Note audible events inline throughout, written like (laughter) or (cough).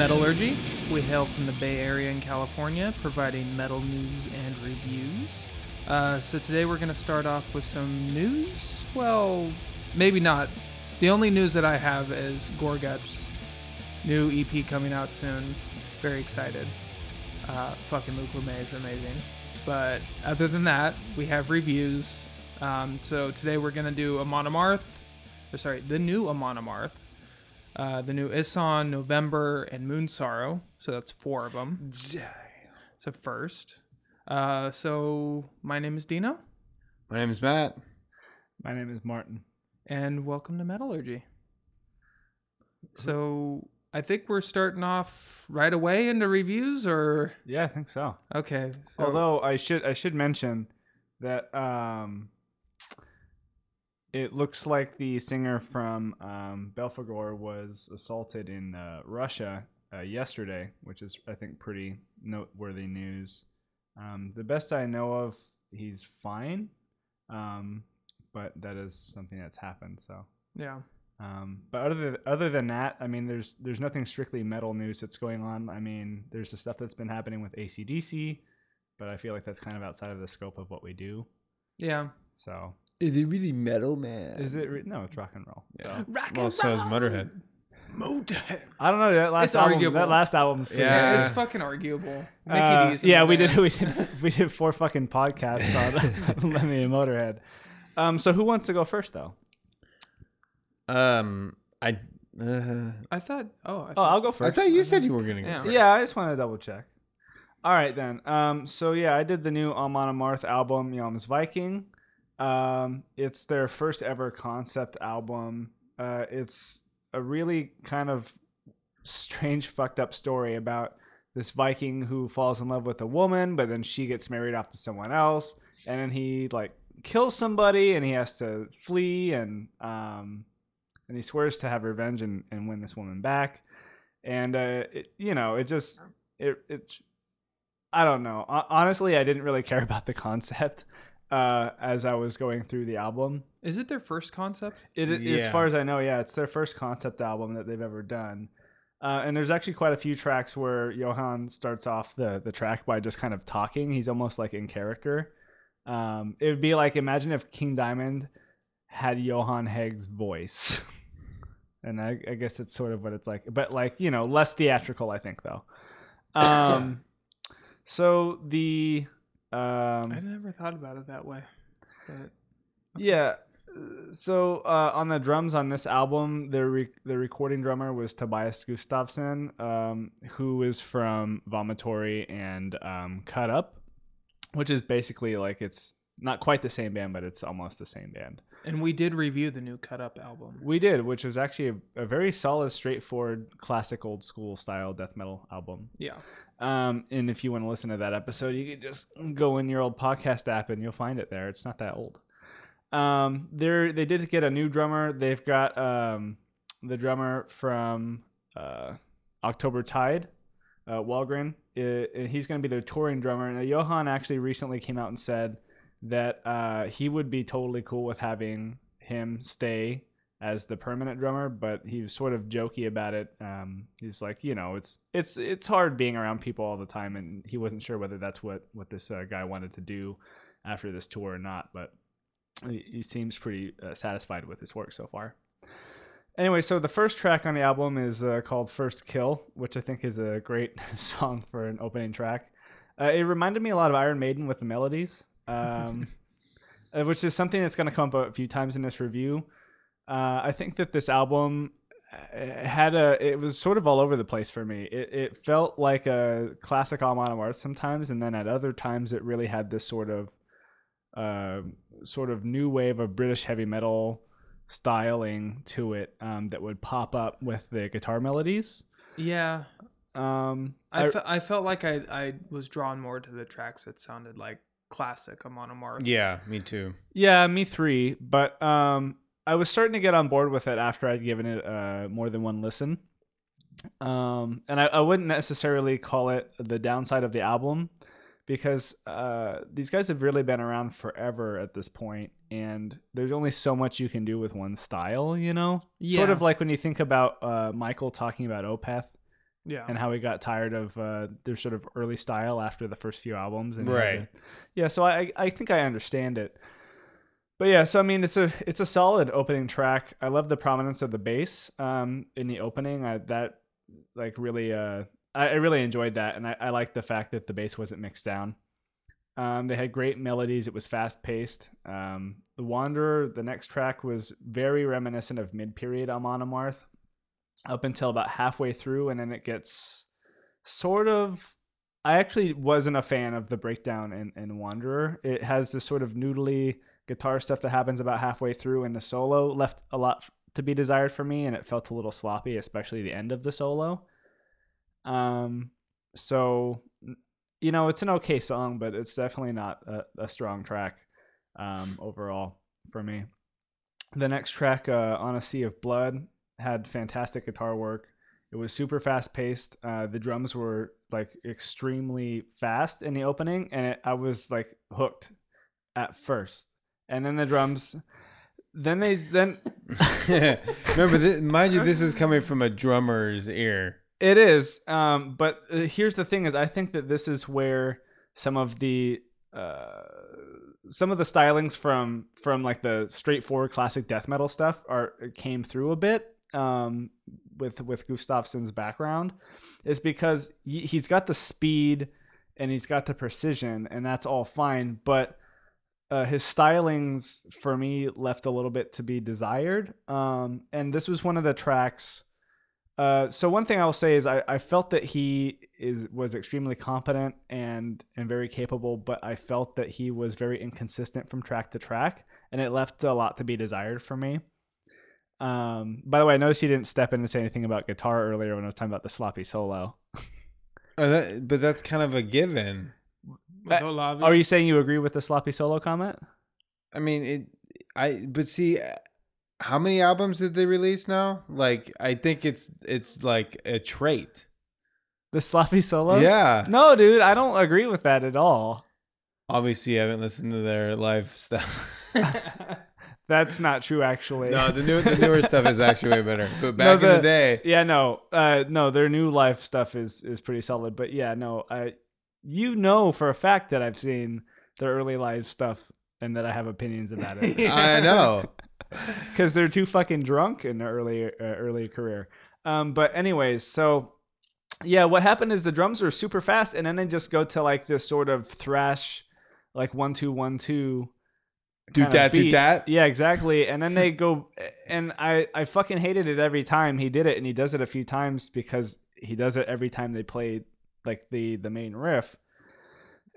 Metallurgy. We hail from the Bay Area in California, providing metal news and reviews. Uh, so today we're going to start off with some news. Well, maybe not. The only news that I have is Gorguts' new EP coming out soon. Very excited. Uh, fucking Luc Lemay is amazing. But other than that, we have reviews. Um, so today we're going to do Amon Amarth, or sorry, the new Amon Amarth, uh, the new Ihsahn, Novembre, and Moonsorrow. So that's four of them. It's a first. Uh, so my name is Dino, My name is Matt. My name is Martin. and welcome to Metallurgy. So I think we're starting off right away into reviews, or Yeah, I think so. okay. So, Although I should I should mention that um, it looks like the singer from um, Belphegor was assaulted in uh, Russia uh, yesterday, which is I think pretty noteworthy news. Um, the best I know of, he's fine, um, but that is something that's happened. So. yeah, Um, but other than, other than that, I mean, there's there's nothing strictly metal news that's going on. I mean, there's the stuff that's been happening with ACDC, but I feel like that's kind of outside of the scope of what we do. yeah. So Is it really metal, man? is it? Re- no, it's rock and roll. So. Rock Well, and so is roll. Motorhead. Motorhead. I don't know that last It's album. arguable. That last album. Yeah, Yeah. it's fucking arguable. Mickey Uh, D's in yeah, the we did, band. we did we did four fucking podcasts on (laughs) (laughs) Lemmy and Motorhead. Um, so who wants to go first though? Um, I. Uh, I thought. Oh, I Oh, thought, I'll go first. I first. thought you said you were gonna go Yeah. first. Yeah, I just want to double check. All right then. Um, so yeah, I did the new Amon Amarth album, Jomsviking. Um, it's their first ever concept album. Uh, it's a really kind of strange, fucked up story about this Viking who falls in love with a woman, but then she gets married off to someone else, and then he like kills somebody, and he has to flee, and um, and he swears to have revenge and, and win this woman back, and uh, it, you know, it just it it's I don't know. Hon- Honestly, I didn't really care (laughs) about the concept uh, as I was going through the album. Is it their first concept? It, As Yeah. far as I know, yeah, it's their first concept album that they've ever done. Uh, and there's actually quite a few tracks where Johan starts off the, the track by just kind of talking. He's almost like in character. Um, it would be like imagine if King Diamond had Johan Hegg's voice. (laughs) and I, I guess it's sort of what it's like, but like, you know, less theatrical, I think, though. Um, so the. Um, I never thought about it that way. But yeah. uh, So uh, on the drums on this album, the re- the recording drummer was Tobias Gustafsson, um, who is from Vomitory and um, Cut Up, which is basically like it's not quite the same band, but it's almost the same band. And we did review the new Cut Up album. We did, which is actually a, a very solid, straightforward, classic old school style death metal album. Yeah. Um, and if you want to listen to that episode, you can just go in your old podcast app and you'll find it there. It's not that old. Um, they they did get a new drummer. They've got um, the drummer from uh, October Tide, uh, Wallgren. Uh, he's going to be the touring drummer. Now, Johan actually recently came out and said that uh, he would be totally cool with having him stay as the permanent drummer, but he was sort of jokey about it. Um, he's like, you know, it's it's it's hard being around people all the time, and he wasn't sure whether that's what what this uh, guy wanted to do after this tour or not. But he, he seems pretty uh, satisfied with his work so far. Anyway, so the first track on the album is uh, called "First Kill," which I think is a great (laughs) song for an opening track. Uh, it reminded me a lot of Iron Maiden with the melodies, um, (laughs) uh, which is something that's going to come up a few times in this review. Uh, I think that this album uh, had a it was sort of all over the place for me. It, it felt like a classic Amon Amarth sometimes, and then at other times it really had this sort of uh, sort of new wave of British heavy metal styling to it um, that would pop up with the guitar melodies. Yeah. Um, I, I- fe- I felt like I, I was drawn more to the tracks that sounded like classic Amon Amarth. Yeah, me too. Yeah, me three. But um, I was starting to get on board with it after I'd given it uh, more than one listen. Um, and I, I wouldn't necessarily call it the downside of the album because uh, these guys have really been around forever at this point, and there's only so much you can do with one style, you know? Yeah. Sort of like when you think about uh, Michael talking about Opeth Yeah. and how he got tired of uh, their sort of early style after the first few albums. And Right. yeah, so I I think I understand it. But yeah, so I mean, it's a it's a solid opening track. I love the prominence of the bass um, in the opening. I, that like really uh, I, I really enjoyed that, and I, I like the fact that the bass wasn't mixed down. Um, they had great melodies. It was fast paced. Um, the Wanderer, the next track, was very reminiscent of mid period Amon Amarth up until about halfway through, and then it gets sort of. I actually wasn't a fan of the breakdown in, in Wanderer. It has this sort of noodly guitar stuff that happens about halfway through, and the solo left a lot to be desired for me, and it felt a little sloppy, especially the end of the solo. Um, so you know, it's an okay song, but it's definitely not a, a strong track um, overall for me. The next track, uh, On a Sea of Blood, had fantastic guitar work. It was super fast paced. Uh, the drums were like extremely fast in the opening, and it, I was like hooked at first. And then the drums, then they then (laughs) Remember, this, mind you, this is coming from a drummer's ear. It is, um, but uh, here's the thing: is I think that this is where some of the uh, some of the stylings from from like the straightforward classic death metal stuff are came through a bit um, with with Gustafsson's background, is because he, he's got the speed and he's got the precision, and that's all fine, but uh, his stylings for me left a little bit to be desired. Um, and this was one of the tracks. Uh, so one thing I will say is I, I felt that he is was extremely competent and and very capable, but I felt that he was very inconsistent from track to track, and it left a lot to be desired for me. Um, by the way, I noticed you didn't step in and say anything about guitar earlier when I was talking about the sloppy solo. Oh, that, but that's kind of a given. With Uh, Olavi. Are you saying you agree with the sloppy solo comment? I mean, it. I but see, how many albums did they release now? Like, I think it's it's like a trait. The sloppy solo? Yeah. No, dude, I don't agree with that at all. Obviously, you haven't listened to their live stuff. (laughs) (laughs) That's not true, actually. no, the new the newer stuff is actually way better. But (laughs) No, back in the- the day, Yeah, no, uh, no, their new live stuff is is pretty solid. But yeah, no, I, you know for a fact that I've seen their early live stuff and that I have opinions about it (laughs) I know. (laughs) because they're too fucking drunk in their early uh, early career. Um, but anyways, so yeah, what happened is the drums are super fast, and then they just go to like this sort of thrash, like one two one two. Do that, do that. Yeah, exactly. And then they go, and I I fucking hated it every time he did it, and he does it a few times because he does it every time they play like the the main riff.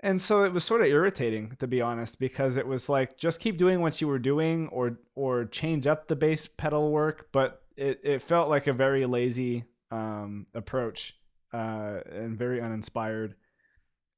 And so it was sort of irritating to be honest because it was like just keep doing what you were doing or or change up the bass pedal work, but it, it felt like a very lazy um, approach uh, and very uninspired.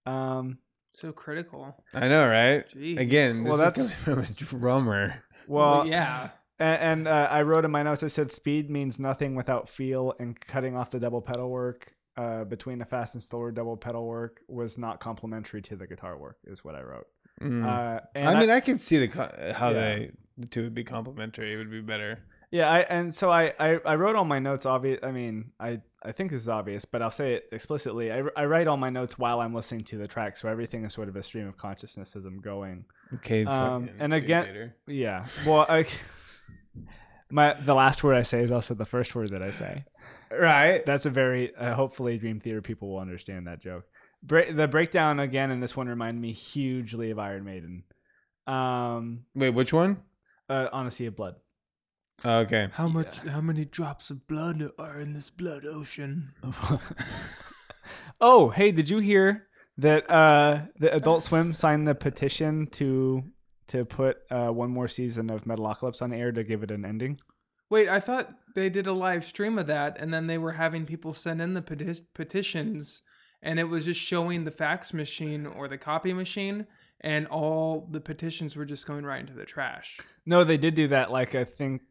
Um, so critical. I know, right? Jeez. Again, Well, that's- is (laughs) from a drummer. well, yeah. And, and uh, I wrote in my notes, I said speed means nothing without feel, and cutting off the double pedal work uh, between the fast and slower double pedal work was not complementary to the guitar work, is what I wrote. Mm. Uh, and I mean, I, can see the how Yeah. they the two would be complementary. It would be better. yeah, I and so I, I, I wrote all my notes. Obvious. I mean, I, I think this is obvious, but I'll say it explicitly. I, I write all my notes while I'm listening to the track, so everything is sort of a stream of consciousness as I'm going. Okay. Um, fucking and again- dictator. Yeah. Well, I, (laughs) my the last word I say is also the first word that I say. right? That's a very uh, hopefully Dream Theater people will understand that joke. Bre- the breakdown again in this one reminded me hugely of Iron Maiden. Um, Wait, which one? uh, on a Sea of Blood. Oh, okay. How much? How many drops of blood are in this blood ocean? (laughs) oh, hey, did you hear that uh, the Adult Swim signed the petition to to put uh, one more season of Metalocalypse on air to give it an ending? Wait, I thought they did a live stream of that, and then they were having people send in the peti- petitions, and it was just showing the fax machine or the copy machine, and all the petitions were just going right into the trash. No, they did do that like I think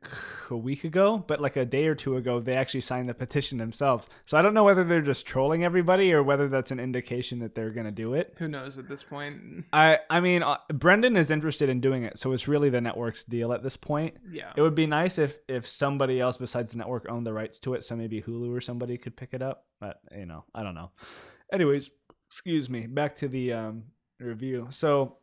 a week ago, but like a day or two ago, they actually signed the petition themselves. So I don't know whether they're just trolling everybody or whether that's an indication that they're gonna do it. Who knows at this point? I I mean, uh, Brendon is interested in doing it, so it's really the network's deal at this point. Yeah. It would be nice if if somebody else besides the network owned the rights to it, so maybe Hulu or somebody could pick it up. But you know, I don't know. Anyways, excuse me. Back to the um, review. So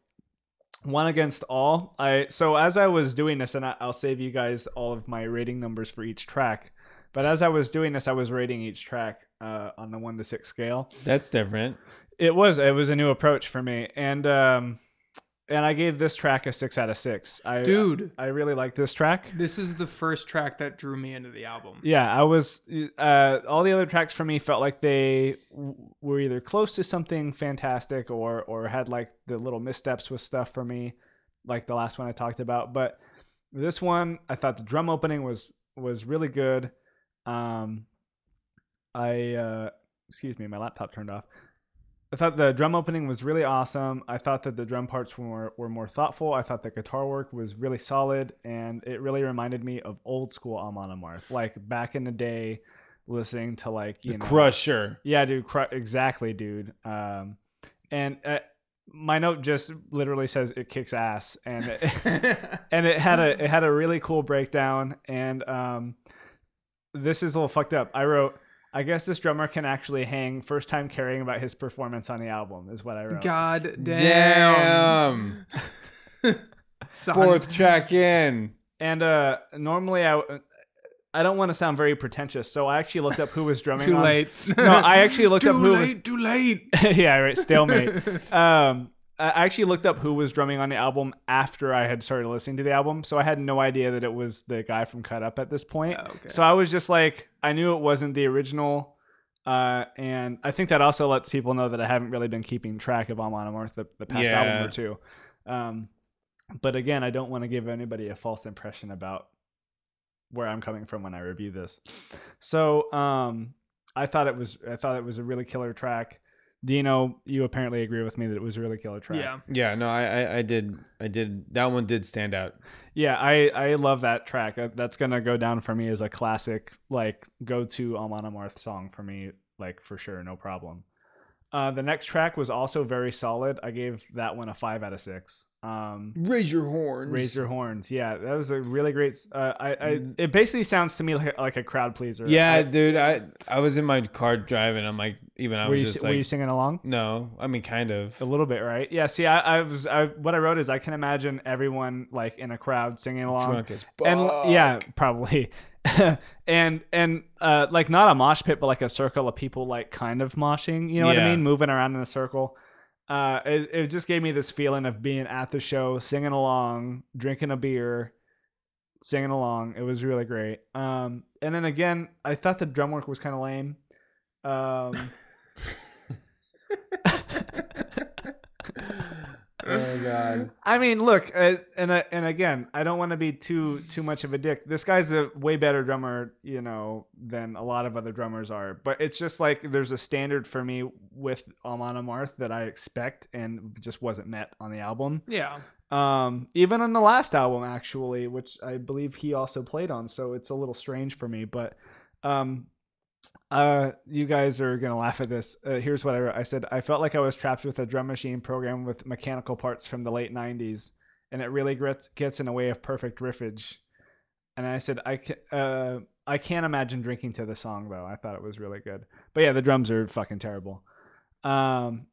one against all. I so as I was doing this, and I, I'll save you guys all of my rating numbers for each track. But as I was doing this, I was rating each track uh, on the one to six scale. That's different. It was it was a new approach for me, and um, and I gave this track a six out of six. I Dude. I really like this track. This is the first track that drew me into the album. Yeah, I was. Uh, all the other tracks for me felt like they w- were either close to something fantastic or or had like the little missteps with stuff for me, like the last one I talked about. But this one, I thought the drum opening was was really good. Um, I uh, excuse me, my laptop turned off. I thought the drum opening was really awesome. I thought that the drum parts were, were more thoughtful. I thought the guitar work was really solid, and it really reminded me of old school Amon Amarth, like back in the day, listening to like you The know, Crusher. yeah, dude, cru- exactly, dude. Um, and uh, my note just literally says it kicks ass, and it, (laughs) and it had a it had a really cool breakdown. And um, this is a little fucked up. I wrote, I guess this drummer can actually hang. First time caring about his performance on the album is what I wrote. God damn. Damn. (laughs) Fourth track in. And uh, normally I. I don't want to sound very pretentious, so I actually looked up who was drumming. Too on- late. No, I actually looked too up who was late. Too late. (laughs) yeah, right. Stalemate. (laughs) um, I actually looked up who was drumming on the album after I had started listening to the album, so I had no idea that it was the guy from Cut Up at this point. Oh, okay. So I was just like, I knew it wasn't the original, uh, and I think that also lets people know that I haven't really been keeping track of Amon Amarth the, the past album or two. Um, but again, I don't want to give anybody a false impression about where I'm coming from when I review this. So um, I thought it was I thought it was a really killer track. Dino, you apparently agree with me that it was a really killer track. yeah. Yeah, no, I, I, I did, I did. That one did stand out. Yeah, I I love that track. That's gonna go down for me as a classic, like go to Amon Amarth song for me, like for sure, no problem. Uh, the next track was also very solid. I gave that one a five out of six. Um, Raise your horns. Raise your horns. Yeah, that was a really great. Uh, I, I it basically sounds to me like, like a crowd pleaser. Yeah, I- dude. I I was in my car driving. I'm like, even I was you just were you singing along? no. I mean, kind of. A little bit, right? Yeah. See, I, I was I, what I wrote is I can imagine everyone like in a crowd singing along. Drunk as and yeah, probably. (laughs) (laughs) and and uh, like not a mosh pit, but like a circle of people like kind of moshing. You know what I Yeah. mean? Moving around in a circle. Uh, it, it just gave me this feeling of being at the show, singing along, drinking a beer, singing along. It was really great. Um, and then again, I thought the drum work was kind of lame. Um, (laughs) (laughs) oh god. I mean, look, uh, and uh, and again, I don't want to be too too much of a dick. This guy's a way better drummer, you know, than a lot of other drummers are. But it's just like there's a standard for me with Amon Amarth that I expect, and just wasn't met on the album. Yeah. Um, even on the last album, actually, which I believe he also played on, so it's a little strange for me. But um, uh, you guys are gonna laugh at this. Uh, here's what I wrote. I said I felt like I was trapped with a drum machine program with mechanical parts from the late '90s, and it really gets gets in the way of perfect riffage. And I said I can, uh, I can't imagine drinking to the song though. I thought it was really good, but yeah, the drums are fucking terrible. Um,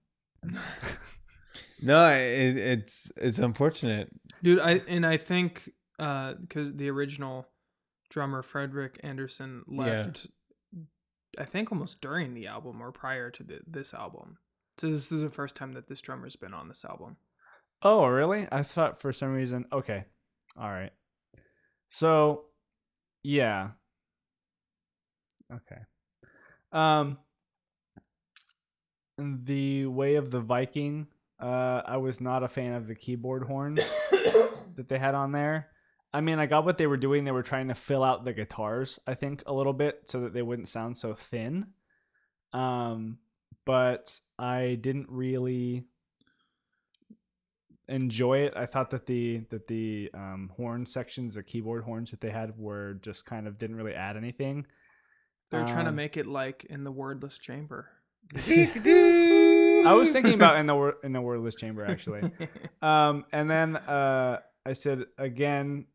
No, it, it's it's unfortunate. Dude, I and I think uh cuz the original drummer Fredrik Andersson Yeah. Left I think almost during the album or prior to the, this album. So this is the first time that this drummer's been on this album. Oh, really? I thought for some reason. Okay. All right. So, yeah. Okay. Um the way of the Viking, uh I was not a fan of the keyboard horns (coughs) that they had on there. I mean, I got what they were doing. They were trying to fill out the guitars, I think, a little bit so that they wouldn't sound so thin. Um but I didn't really enjoy it. I thought that the that the um, horn sections, the keyboard horns that they had, were just kind of didn't really add anything. They're trying to Um, make it like in the wordless chamber. I was thinking about (laughs) in the wor- in the wordless chamber actually. (laughs) Um, and then uh, I said again,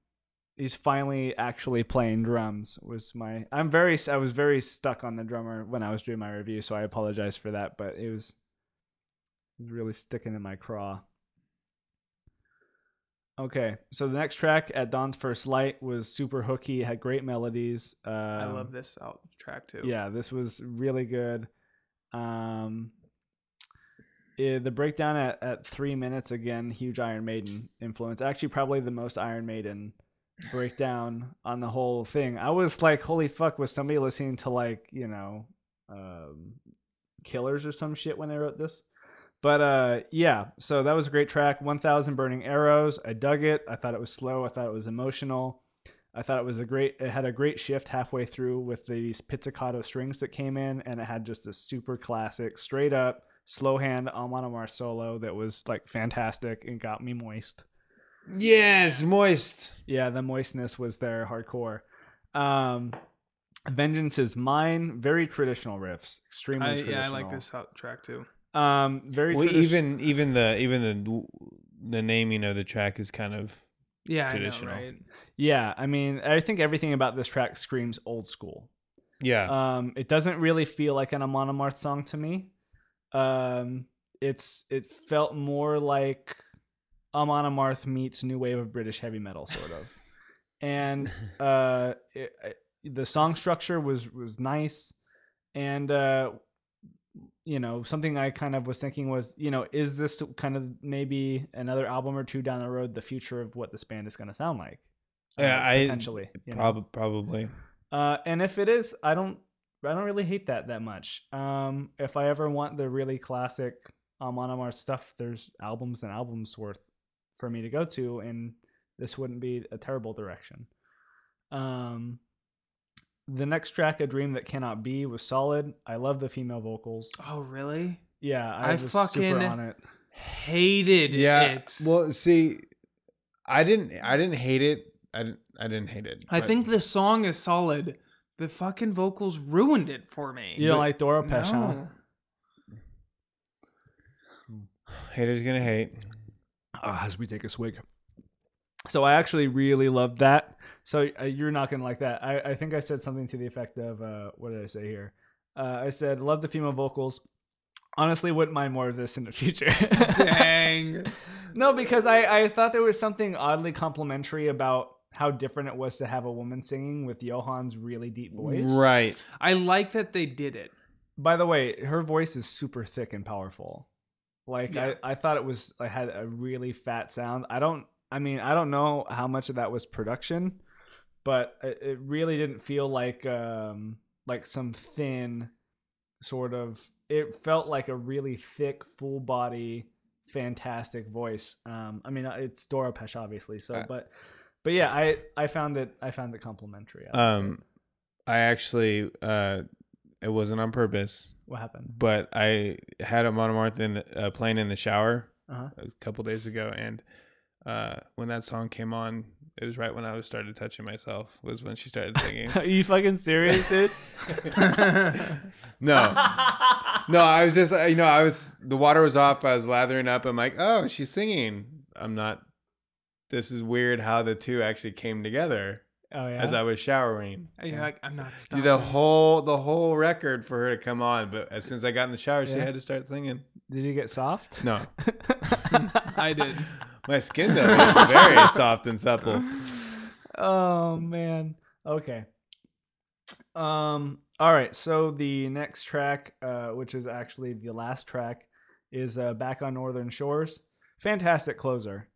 he's finally actually playing drums. Was my I'm very I was very stuck on the drummer when I was doing my review, so I apologize for that. But it was it was really sticking in my craw. Okay, so the next track at Dawn's First Light was super hooky, had great melodies. Um, I love this out track too. yeah, this was really good. Um, eh, the breakdown at, at three minutes again, huge Iron Maiden influence. Actually, probably the most Iron Maiden breakdown on the whole thing. I was like, holy fuck, was somebody listening to like you know, um, Killers or some shit when they wrote this? But uh, yeah, so that was a great track. One Thousand Burning Arrows. I dug it. I thought it was slow. I thought it was emotional. I thought it was a great. It had a great shift halfway through with these pizzicato strings that came in, and it had just a super classic, straight up slow hand Amon Amarth solo that was like fantastic and got me moist. Yes, moist. Yeah, the moistness was there hardcore. Um, Vengeance is mine. Very traditional riffs. Extremely I, traditional. yeah, I like this track too. Um, very Well, tradi- even even the even the the naming of the track is kind of Yeah, Traditional. I know, right? yeah. I mean, I think everything about this track screams old school. yeah. Um, it doesn't really feel like an Amon Amarth song to me. Um, it's it felt more like Amon Amarth meets new wave of British heavy metal, sort of. (laughs) and (laughs) uh, it, it- the song structure was was nice, and uh, you know something I kind of was thinking was you know is this kind of maybe another album or two down the road the future of what this band is going to sound like? Uh, Yeah, I- potentially. you know? Prob- probably. Uh, and if it is, I don't, I don't really hate that that much. Um, if I ever want the really classic Amon Amarth stuff, there's albums and albums worth for me to go to, and this wouldn't be a terrible direction. Um, the next track, "A Dream That Cannot Be," was solid. I love the female vocals. Oh, really? Yeah, I, I was fucking- super on it. Hated Yeah. it. Well, see, I didn't I didn't hate it. I didn't I didn't hate it. I but- think the song is solid. The fucking vocals ruined it for me. You don't but- like Doro Pesch, huh? no. haters gonna hate. Uh, as we take a swig. So I actually really loved that. So uh, you're not gonna like that. I, I think I said something to the effect of uh, what did I say here? Uh, I said love the female vocals. Honestly, wouldn't mind more of this in the future. (laughs) Dang. no, because I I thought there was something oddly complimentary about how different it was to have a woman singing with Johan's really deep voice. Right. I like that they did it. By the way, her voice is super thick and powerful. Like Yeah. I, I thought it was I had a really fat sound. I don't I mean, I don't know how much of that was production, but it, it really didn't feel like um like some thin sort of it felt like a really thick, full body, fantastic voice. Um I mean, it's Doro Pesch obviously, so Uh, but but yeah, I I found it I found it complimentary. I liked it. Um, I actually uh, it wasn't on purpose, what happened? but I had Amon Amarth in the, uh, playing in the shower Uh-huh. a couple days ago, and uh, when that song came on, it was right when I was started touching myself. Was when she started singing. (laughs) Are you fucking serious, dude? (laughs) (laughs) no, no, I was just uh, you know I was the water was off. I was lathering up. I'm like, oh, she's singing. I'm not. This is weird how the two actually came together Oh yeah. as I was showering. You're like, I'm not Do stopping. the whole the whole record for her to come on, but as soon as I got in the shower, she Yeah. had to start singing. Did you get soft? No, (laughs) I did. my skin though was (laughs) very soft and supple. oh man. Okay. Um. All right. So the next track, uh, which is actually the last track, is uh, "Back on Northern Shores." Fantastic closer.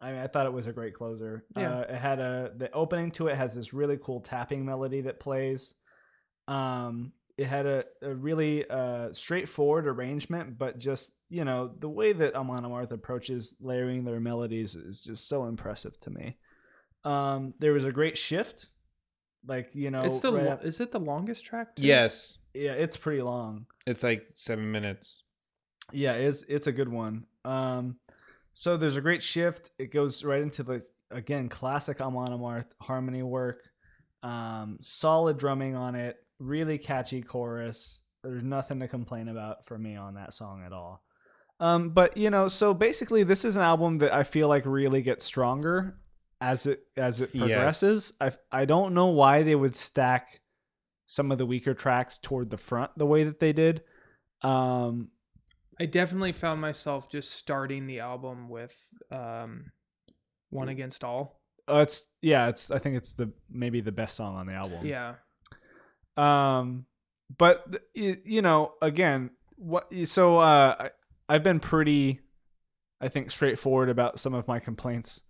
I mean, I thought it was a great closer. Yeah. Uh, it had a the opening to it has this really cool tapping melody that plays. Um, it had a, a really uh, straightforward arrangement, but just you know the way that Amon Amarth approaches layering their melodies is just so impressive to me. Um, there was a great shift, like you know, It's the right lo- af- is it the longest track? too? Yes, yeah, it's pretty long. it's like seven minutes. Yeah, it's it's a good one. Um, So there's a great shift. It goes right into the again classic Amon Amarth harmony work. Um, solid drumming on it. Really catchy chorus. There's nothing to complain about for me on that song at all. Um, but you know, so basically, this is an album that I feel like really gets stronger as it as it Yes. progresses. I I don't know why they would stack some of the weaker tracks toward the front the way that they did. Um, I definitely found myself just starting the album with um, "One Against All." uh, it's yeah, it's I think it's the maybe the best song on the album. Yeah, Um, but you know, again, what? So uh, I, I've been pretty, I think, straightforward about some of my complaints.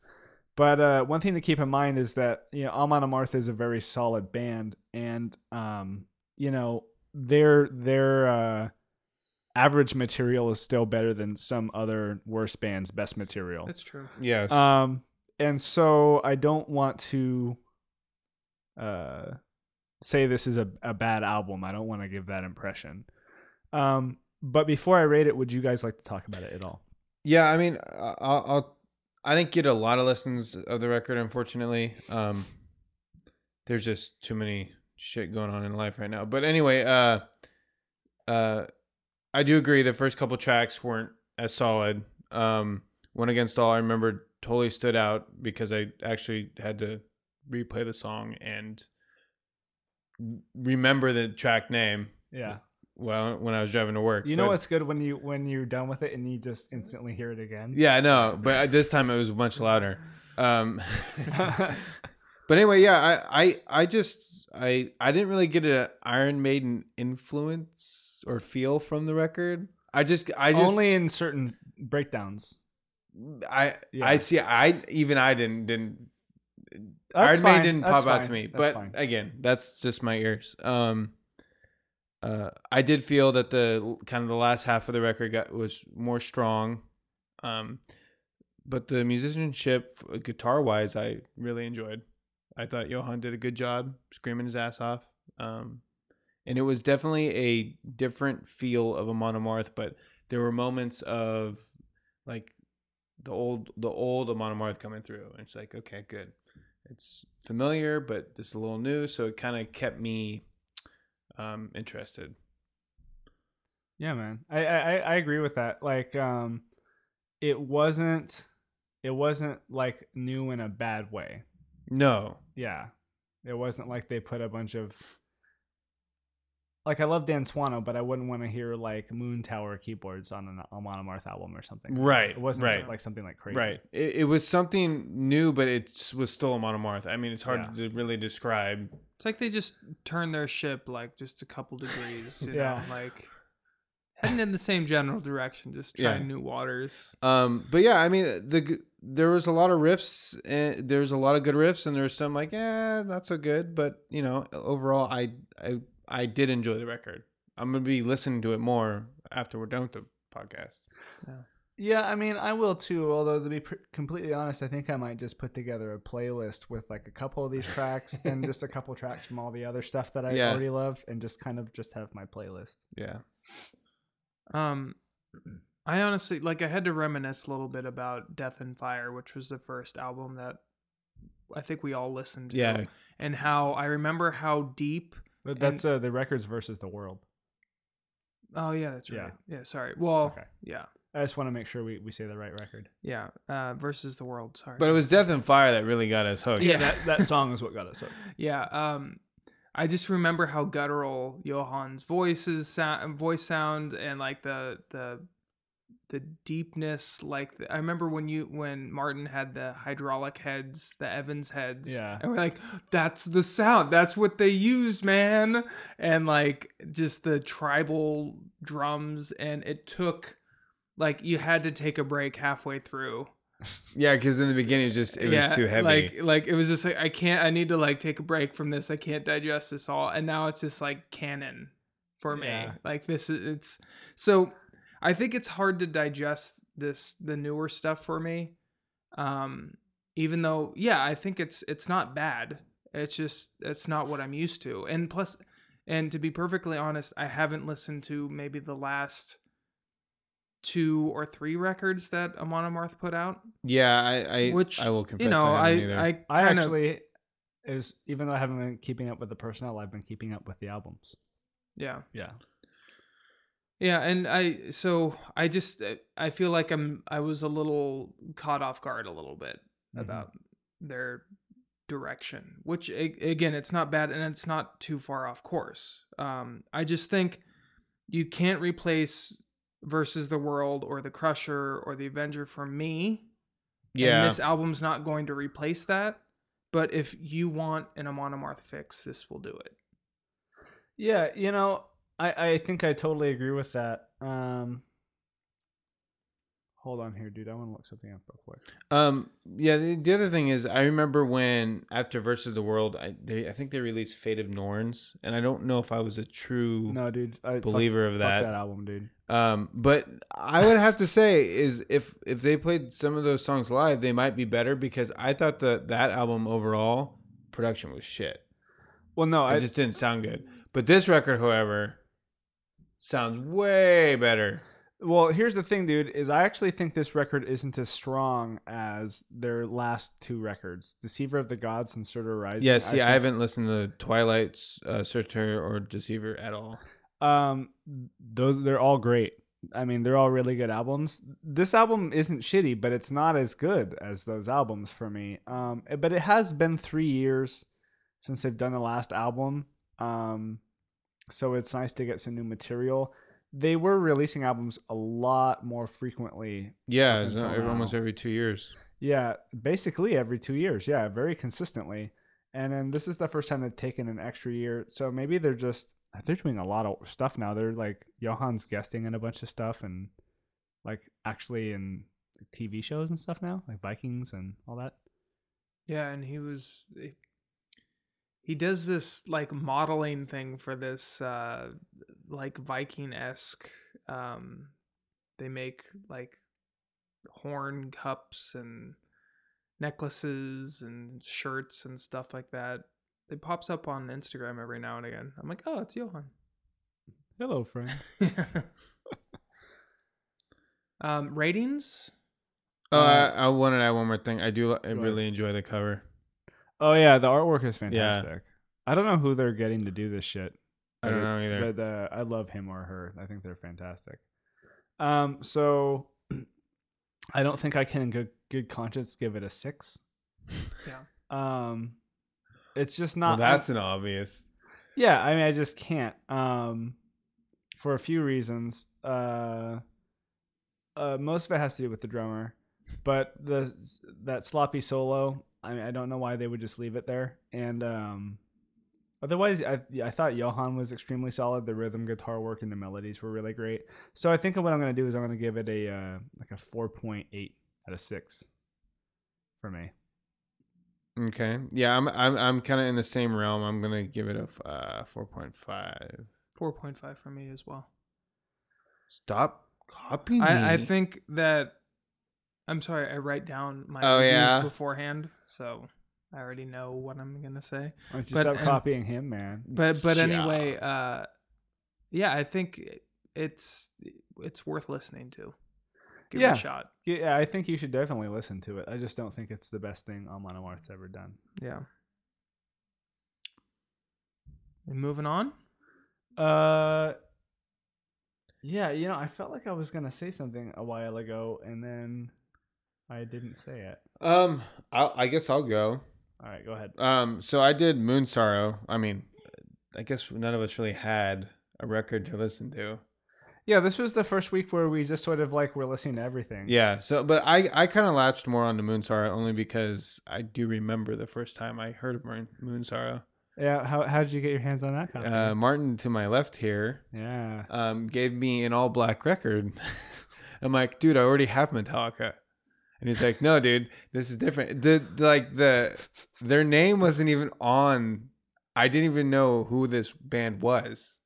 But uh, one thing to keep in mind is that you know Amon Amarth is a very solid band, and um, you know their their uh, average material is still better than some other worse bands' best material. that's true. Yes. Um, and so I don't want to uh, say this is a, a bad album. I don't want to give that impression. Um, but before I rate it, would you guys like to talk about it at all? Yeah, I mean, I- I'll, I'll I didn't get a lot of listens of the record, unfortunately. Um, there's just too many shit going on in life right now. But anyway, uh, uh, I do agree the first couple tracks weren't as solid. Um, one against all, I remember totally stood out because I actually had to replay the song and remember the track name. Yeah. Well, when I was driving to work, You know But- what's good when you when you're done with it and you just instantly hear it again. Yeah, I know, but this time it was much louder. Um, (laughs) (laughs) but anyway, yeah, I, I, I just, I, I didn't really get an Iron Maiden influence or feel from the record. I just, I just, Only in certain breakdowns. I, Yeah. I see. I even I didn't didn't. That's Iron. Maiden didn't That's pop out to me, That's but fine. again, that's just my ears. Um, uh, I did feel that the kind of the last half of the record got was more strong, um, but the musicianship, guitar wise, I really enjoyed. I thought Johan did a good job, screaming his ass off. Um, and it was definitely a different feel of Amon Amarth, but there were moments of like the old the old Amon Amarth coming through, and it's like okay, good. It's familiar, but it's a little new, so it kind of kept me um, interested. Yeah, man. I, I I agree with that. Like, um, it wasn't it wasn't like new in a bad way. No, Yeah, it wasn't like they put a bunch of like I love Dan Swanö, but I wouldn't want to hear like Moontower keyboards on an Amon Amarth album or something. right, It wasn't right, like something like crazy. right. It, it was something new, but it was still Amon Amarth. I mean, it's hard Yeah. to really describe. It's like they just turned their ship like just a couple degrees. You Yeah. know, like heading in the same general direction, just Yeah. trying new waters. Um, but yeah, I mean, the there was a lot of riffs. And there's a lot of good riffs, and there's some like, yeah, not so good. But you know, overall, I I I did enjoy the record. I'm gonna be listening to it more after we're done with the podcast. Yeah, Yeah, I mean, I will too. Although to be pr- completely honest, I think I might just put together a playlist with like a couple of these tracks (laughs) and just a couple tracks from all the other stuff that I Yeah. already love, and just kind of just have my playlist. Yeah. Um, I honestly like. I had to reminisce a little bit about Death in Fire, which was the first album that I think we all listened to. Yeah. and how I remember how deep. But that's uh, the records versus the world. Oh yeah, that's Yeah. right. Yeah, sorry. Well, okay. yeah, I just want to make sure we, we say the right record. yeah. Uh, versus the world. Sorry, But it was Death in Fire that really got us hooked. Yeah. that that (laughs) song is what got us hooked. yeah. Um, I just remember how guttural Johan's voices sound, voice sound, and like the the the deepness. Like the, I remember when you when Martin had the hydraulic heads, the Evans heads. Yeah. and we're like, that's the sound. That's what they used, man. And like just the tribal drums, and it took like you had to take a break halfway through Yeah, because in the beginning it was just it was too heavy. like like it was just like I can't. I need to like take a break from this. I can't digest this all. And now it's just like canon for me. Yeah. Like this is it's so. I think it's hard to digest this the newer stuff for me. Um, even though yeah, I think it's it's not bad. It's just it's not what I'm used to. And plus, and to be perfectly honest, I haven't listened to maybe the last two or three records that Amon Amarth put out. Yeah, I I, Which, I will confess. You know, I, I. I, I kind of actually is even though I haven't been keeping up with the personnel, I've been keeping up with the albums. yeah. Yeah. Yeah, and I so I just uh, I feel like I'm I was a little caught off guard a little bit Mhm. about their direction, which again it's not bad and it's not too far off course. Um, I just think you can't replace versus the world or the Crusher or the Avenger for me. yeah, and this album's not going to replace that. But if you want an Amon Amarth fix, this will do it. Yeah, you know, I, I think I totally agree with that. Um Hold on here, dude. I want to look something up real quick. Um, yeah. The, the other thing is, I remember when after Versus the World, I they I think they released Fate of Norns, and I don't know if I was a true No, dude. I, fuck- believer of fuck that. that album, dude. Um, but I would have to say is if if they played some of those songs live, they might be better because I thought that that album overall production was shit. Well, no, It I just didn't sound good. But this record, however, sounds way better. Well, here's the thing, dude. Is I actually think this record isn't as strong as their last two records, "Deceiver of the Gods" and "Surtur Rising." Yeah, see, I, think- haven't listened to Twilight, uh, Searcher, or Deceiver at all. Um, those they're all great. I mean, they're all really good albums. This album isn't shitty, but it's not as good as those albums for me. Um, but it has been three years since they've done the last album. Um, so it's nice to get some new material. They were releasing albums a lot more frequently Yeah, Up it's uh, until not, every- almost every two years. Yeah, basically every two years. Yeah, very consistently. And then this is the first time they've taken an extra year. So maybe they're just they're doing a lot of stuff now. They're like Johan's guesting in a bunch of stuff and like actually in TV shows and stuff now, like Vikings and all that. Yeah, and he was eh, he does this like modeling thing for this uh like Viking esque um they make like horn cups and necklaces and shirts and stuff like that. It pops up on Instagram every now and again. I'm like, oh, it's Johan. Hello, friend. (laughs) um, ratings. Oh, Uh, I, I wanted to add one more thing. I do I ahead. really enjoy the cover. Oh yeah, the artwork is Yeah. fantastic. I don't know who they're getting to do this shit. I don't know either. But uh, I love him or her. I think they're fantastic. Um, so (clears throat) I don't think I can in good good conscience give it a six. Yeah. Um, it's just well, not. that's an obvious. yeah. I mean, I just can't. Um, for a few reasons. Uh, uh, most of it has to do with the drummer, but the that sloppy solo. I mean, I don't know why they would just leave it there. And um, otherwise, I I thought Johan was extremely solid. The rhythm guitar work and the melodies were really great. So I think what I'm gonna do is I'm gonna give it a uh, like a four point eight out of six for me. Okay. Yeah, I'm I'm I'm kind of in the same realm. I'm gonna give it a uh, four point five. Four point five for me as well. Stop copying I, I think that I'm sorry, I write down my Oh, reviews yeah? beforehand, so I already know what I'm gonna say. Why don't you But- stop and- copying him, man? But but Yeah. anyway, uh yeah, I think it's it's worth listening to. Give it a shot. Yeah, I think you should definitely listen to it. I just don't think it's the best thing Amon Amarth's ever done. Yeah. And moving on. Uh, yeah, you know, I felt like I was gonna say something a while ago, and then I didn't say it. Um, I'll, I guess I'll go. All right, go ahead. Um, so I did Moonsorrow. I mean, I guess none of us really had a record to listen to. Yeah, this was the first week where we just sort of like were listening to everything. Yeah. So, but I I kind of latched more on the Moonsorrow only because I do remember the first time I heard of Moon, Moonsorrow. Yeah. How how did you get your hands on that copy? Uh, Martin to my left here yeah. um, gave me an all black record. (laughs) I'm like, dude, I already have Metallica. And he's like, no, dude, this is different. The, like the their name wasn't even on. I didn't even know who this band was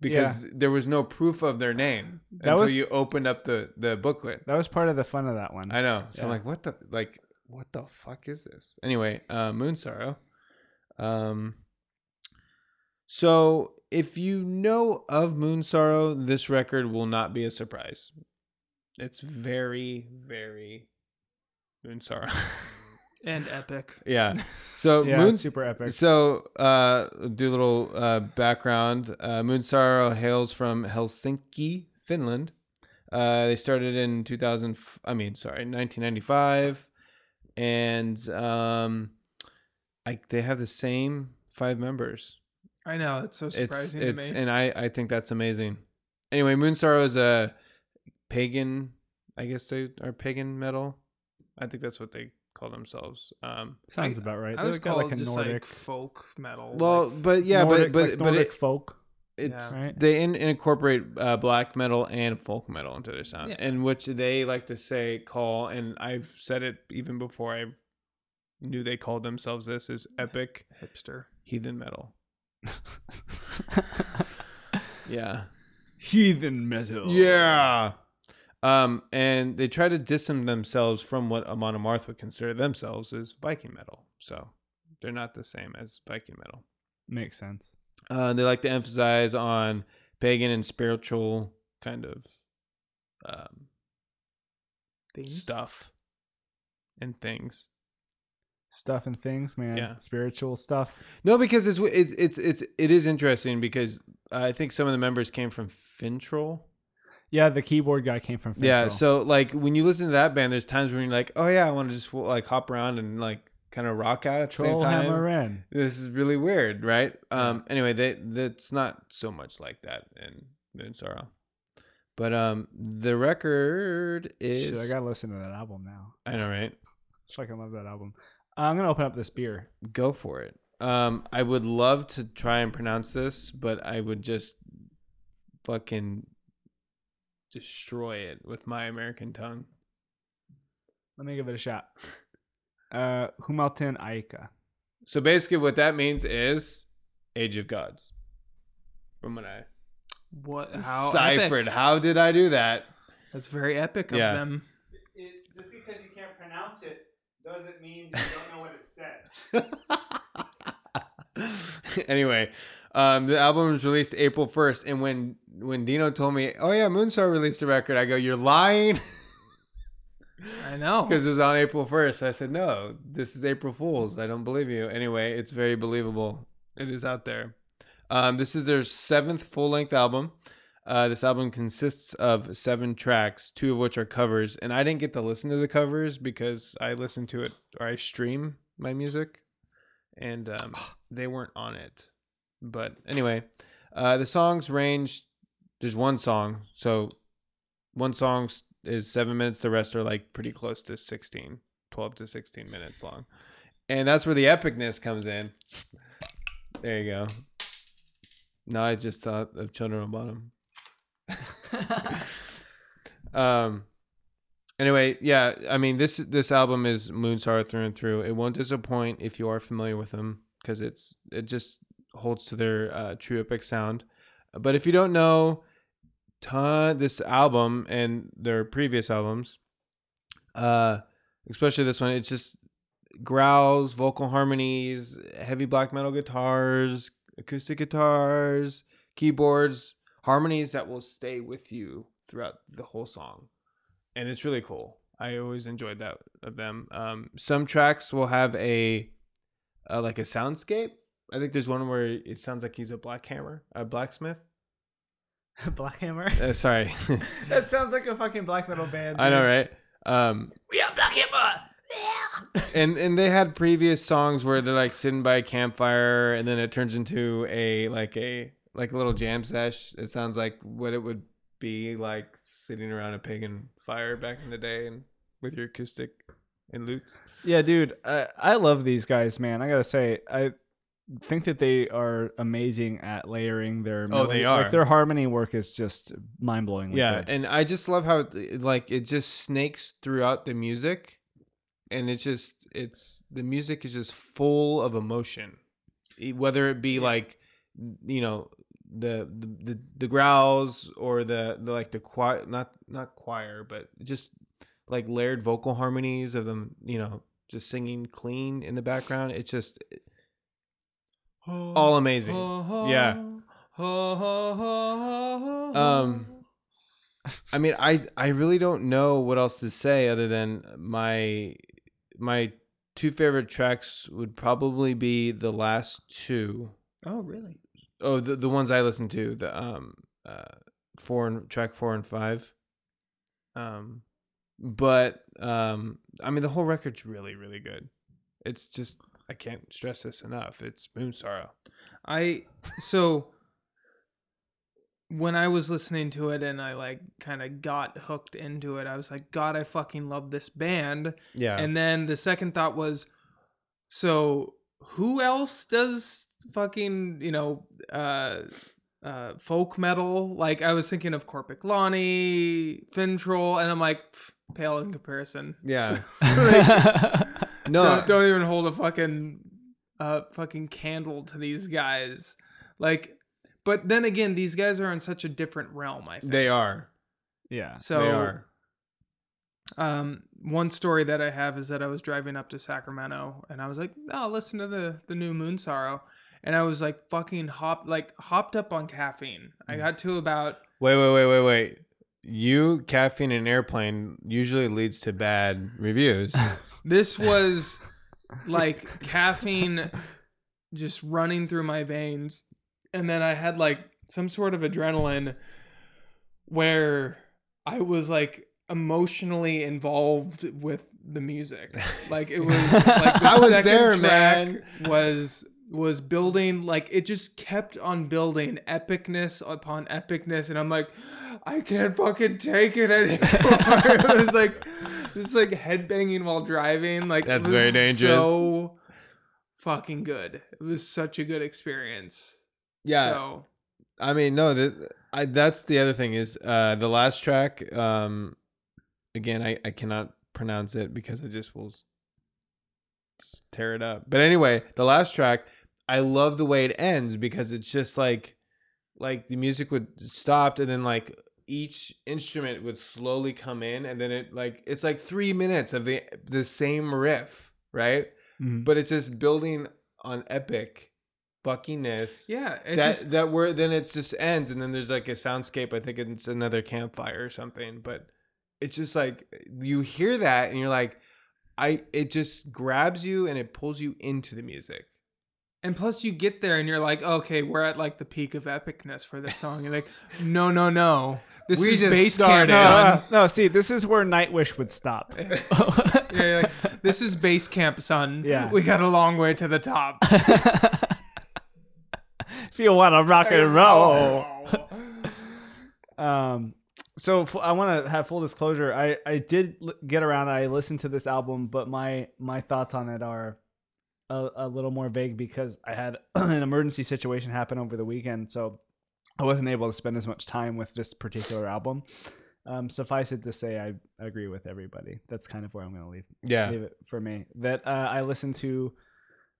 because there was no proof of their name That until was- you opened up the the booklet. That was part of the fun of that one. I know. So I'm Yeah. like, what the like what the fuck is this? Anyway, uh Moonsorrow. Um so if you know of Moonsorrow, this record will not be a surprise. It's very, very Moonsorrow. (laughs) and epic. yeah. (laughs) So Yeah, Moon super epic. So, uh, do a little uh, background. Uh, Moonsorrow hails from Helsinki, Finland. Uh, they started in 2000. I mean, sorry, 1995, and um, I they have the same five members. I know it's so It's surprising it's to me. and I I think that's amazing. Anyway, Moonsorrow is a pagan. I guess they are pagan metal. I think that's what they call themselves. Um, Sounds about right. I was They've got called like a just Nordic, like folk metal. well, like, but yeah, Nordic, but but like but Nordic it, folk. it's Yeah. Right. they in, incorporate uh, black metal and folk metal into their sound, Yeah. in which they like to say call, and I've said it even before I knew they called themselves this is epic hipster. heathen metal. (laughs) Yeah, Heathen metal. yeah. Um, and they try to distance themselves from what Amon Amarth would consider themselves as Viking metal. So they're not the same as Viking metal. Makes sense. Uh, they like to emphasize on pagan and spiritual kind of um, Theme? stuff and things. Stuff and things, man. Yeah. Spiritual stuff. No, because it's it's it's it's it is interesting because I think some of the members came from Fintroll. Yeah, the keyboard guy came from. Yeah, so like when you listen to that band, there's times when you're like, oh yeah, I want to just like hop around and like kind of rock out at the same time. In. This is really weird, right? Um. Anyway, they that's not so much like that in Moonsorrow, but um, the record is. Shit, I gotta listen to that album now. I know, right? I (laughs) fucking love that album. I'm gonna open up this beer. Go for it. Um, I would love to try and pronounce this, but I would just fucking destroy it with my American tongue. Let me give it a shot. (laughs) Uh, Humaltin Aika. So basically, what that means is Age of Gods. From what I What? How deciphered. epic. How did I do that? That's very epic of Yeah. them. just because you can't pronounce it doesn't mean you don't know what it says. (laughs) anyway, um, the album was released April first, and when when Dino told me, "Oh yeah, Moonsorrow released a record," I go, "You're lying," (laughs) I know. because it was on April first. I said, "No, this is April Fools. I don't believe you." Anyway, it's very believable. It is out there. Um, this is their seventh full length album. Uh, this album consists of seven tracks, two of which are covers, and I didn't get to listen to the covers because I listen to it or I stream my music, and um, (sighs) they weren't on it. But anyway, uh, the songs range. There's one song, so one song is seven minutes. The rest are like pretty close to 16, 12 to 16 minutes long, and that's where the epicness comes in. There you go. Now I just thought of Children of Bottom. (laughs) um anyway yeah i mean this this album is Moonsorrow through and through it won't disappoint if you are familiar with them because it's it just holds to their uh, true epic sound. But if you don't know ton this album and their previous albums uh especially this one it's just growls vocal harmonies heavy black metal guitars acoustic guitars keyboards harmonies that will stay with you throughout the whole song. And it's really cool. I always enjoyed that of them. Um some tracks will have a uh, like a soundscape i think there's one where it sounds like he's a black hammer a blacksmith (laughs) Black Hammer. uh, sorry (laughs) that sounds like a fucking black metal band. i know right um We are Black Hammer. and and they had previous songs where they're like sitting by a campfire and then it turns into a like a like a little jam sesh it sounds like what it would be like sitting around a pagan fire back in the day and with your acoustic and lutes Yeah, dude, I, I love these guys, man. I gotta say, I think that they are amazing at layering their. Oh, they are. Like their harmony work is just mind blowing. yeah and i just love how it, like it just snakes throughout the music and it's just it's the music is just full of emotion whether it be like you know the, the the the growls or the the like the choir not not choir but just like layered vocal harmonies of them you know just singing clean in the background it's just all amazing yeah. Um, I mean, I I really don't know what else to say other than my my two favorite tracks would probably be the last two. oh really? Oh, the the ones I listened to, the um uh four and track four and five. Um, but um, I mean, the whole record's really really good. It's just I can't stress this enough. It's Moonsorrow. I so when I was listening to it and I like kind of got hooked into it, I was like, God, I fucking love this band. Yeah, And then the second thought was, so who else does fucking you know uh uh folk metal? Like I was thinking of Korpiklaani, Fintroll, and I'm like, pale in comparison. yeah. (laughs) (laughs) no, No, don't, don't even hold a fucking uh fucking candle to these guys. Like, but then again, these guys are in such a different realm. I think they are. yeah. So, they are. um, one story that I have is that I was driving up to Sacramento and I was like, "Oh, listen to the the new Moonsorrow," and I was like, fucking hop like hopped up on caffeine. I got to about Wait, wait, wait, wait, wait. You caffeine in airplane usually leads to bad reviews. (laughs) this was (laughs) like caffeine just running through my veins and then i had like some sort of adrenaline where i was like emotionally involved with the music like it was like (laughs) the I was second there, track man. was was building like it just kept on building epicness upon epicness and i'm like i can't fucking take it anymore (laughs) it was like just like headbanging while driving like That's very dangerous. so fucking good it was such a good experience yeah, so I mean, no, that I that's the other thing is uh the last track. Um, again, I I cannot pronounce it because I just will tear it up. But anyway, the last track, I love the way it ends because it's just like like the music would stop and then like each instrument would slowly come in and then it like it's like three minutes of the the same riff, right? Mhm. But it's just building on epic fuckiness yeah that just that where then it just ends and then there's like a soundscape i think it's another campfire or something but it's just like you hear that and you're like i it just grabs you and it pulls you into the music and plus you get there and you're like okay we're at like the peak of epicness for this song you're like (laughs) no no no this We is just base camp son no, no, see, this is where Nightwish would stop. (laughs) yeah, you're like, this is base camp son Yeah. we got a long way to the top (laughs) if you want to rock and roll. Um, so f- I want to have full disclosure. I I did l- get around. I listened to this album, but my my thoughts on it are a, a little more vague because I had (clears throat) an emergency situation happen over the weekend, so I wasn't able to spend as much time with this particular album. Um, suffice it to say, I agree with everybody. That's kind of where I'm going to leave yeah leave it for me. That uh, I listened to.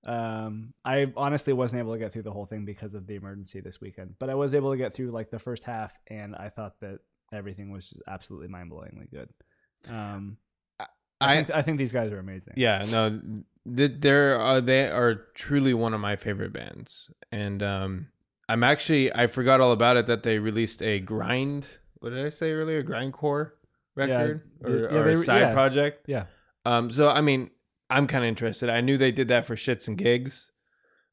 Um, I honestly wasn't able to get through the whole thing because of the emergency this weekend, but I was able to get through like the first half, and I thought that everything was just absolutely mind blowingly good. Um, I, i think, I think these guys are amazing. yeah no th- they're uh, they are truly one of my favorite bands and um i'm actually i forgot all about it that they released a grind what did i say earlier grindcore record or, Yeah, or they- a side yeah. project yeah. Um, so I mean, I'm kind of interested. I knew they did that for shits and gigs,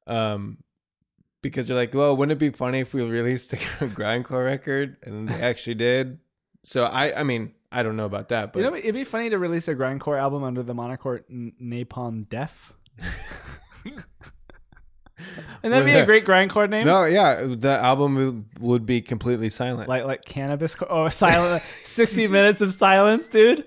um, because they're like, well, wouldn't it be funny if we released a (laughs) grindcore record, and they actually did. So I, I mean, I don't know about that, but you know, it'd be funny to release a grindcore album under the moniker Napalm Death. (laughs) (laughs) and that'd be a great grindcore name. no, yeah, the album would- would be completely silent. Like like cannabis. co- Oh, silent. (laughs) Sixty minutes of silence, dude.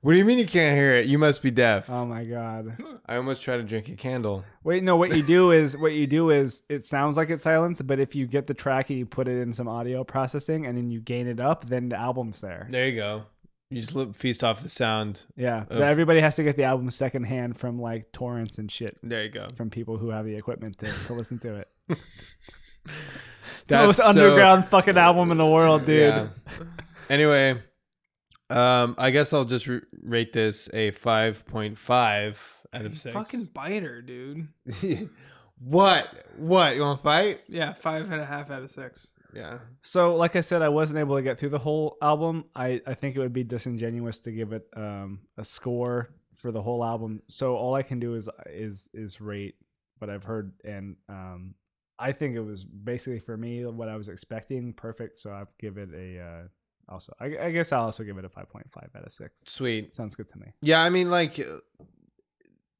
what do you mean you can't hear it? You must be deaf. Oh my god. I almost tried to drink a candle. Wait, no. What you do (laughs) is what you do is it sounds like it's silence, but if you get the track and you put it in some audio processing and then you gain it up, then the album's there. There you go. You just li- feast off the sound. Yeah, Of- everybody has to get the album secondhand from like torrents and shit There you go. from people who have the equipment to, to listen to it. (laughs) the That's most so- underground fucking album in the world, dude. Yeah. Anyway, um, I guess I'll just r- rate this a five point five out of You six. fucking biter dude (laughs) What? What? You want to fight? Yeah, five and a half out of six. Yeah. So, like I said, I wasn't able to get through the whole album. I, I think it would be disingenuous to give it um, a score for the whole album. So all I can do is is is rate what I've heard, and um, I think it was basically for me what I was expecting. Perfect. So I'll give it a. Uh, also, I, I guess I'll also give it a five point five out of six. Sweet. Sounds good to me. Yeah, I mean, like, uh,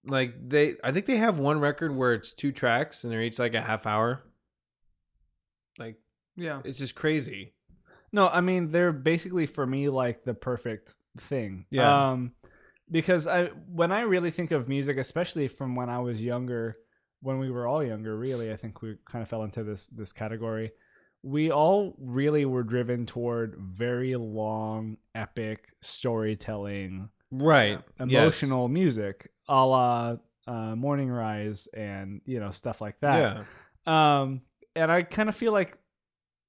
like they. I think they have one record where it's two tracks and they're each like a half hour. Like, Yeah. it's just crazy. No, I mean they're basically for me like the perfect thing. Yeah. Um because I when I really think of music, especially from when I was younger, when we were all younger, really, I think we kind of fell into this this category. We all really were driven toward very long, epic storytelling, Right. emotional music, a la uh, Morning Rise and you know stuff like that. Yeah. Um, and I kind of feel like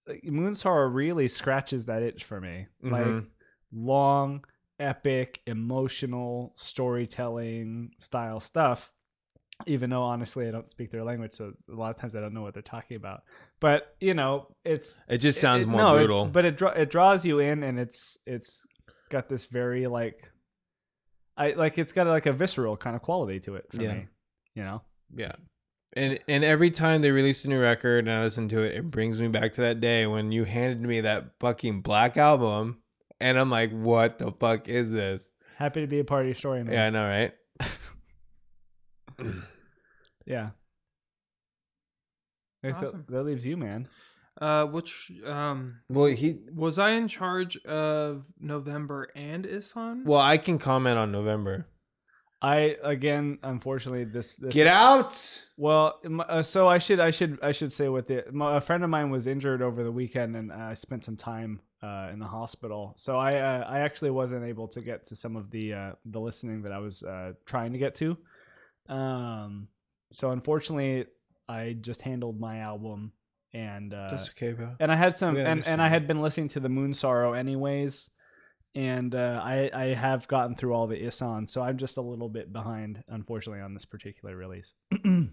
like, Moonsorrow really scratches that itch for me. Like Mhm. long, epic, emotional storytelling style stuff. Even though honestly I don't speak their language, so a lot of times I don't know what they're talking about. But you know, it's It just sounds it- more no, it- brutal. but it it draws you in, and it's it's got this very like, I like it's got like a visceral kind of quality to it for Yeah. me. You know. Yeah. And and every time they release a new record and I listen to it, it brings me back to that day when you handed me that fucking black album and I'm like, what the fuck is this? Happy to be a part of your story, man. Yeah, I know, right? (clears throat) Yeah. Awesome. that leaves you, man. Uh, which um Well, he was I in charge of Novembre and Ihsahn? well, I can comment on Novembre. I again, unfortunately, this, this Get out. Well, uh, so I should I should I should say with it. My, a friend of mine was injured over the weekend, and I spent some time uh, in the hospital. So I uh, I actually wasn't able to get to some of the uh, the listening that I was uh, trying to get to. Um, so unfortunately, I just handled my album, and uh, That's okay, bro. and I had some, and, and. I had been listening to the Moonsorrow anyways, and uh, I I have gotten through all the Ihsahn, so I'm just a little bit behind, unfortunately, on this particular release. (clears throat)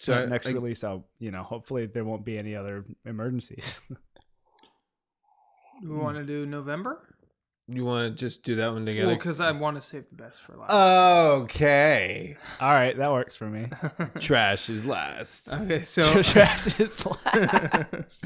So So next I- release, I'll you know hopefully there won't be any other emergencies. (laughs) we want to do Novembre? You want to just do that one Well, together? because I want to save the best for last. okay. all right, that works for me. (laughs) Trash is last. okay, so (laughs) Trash is last.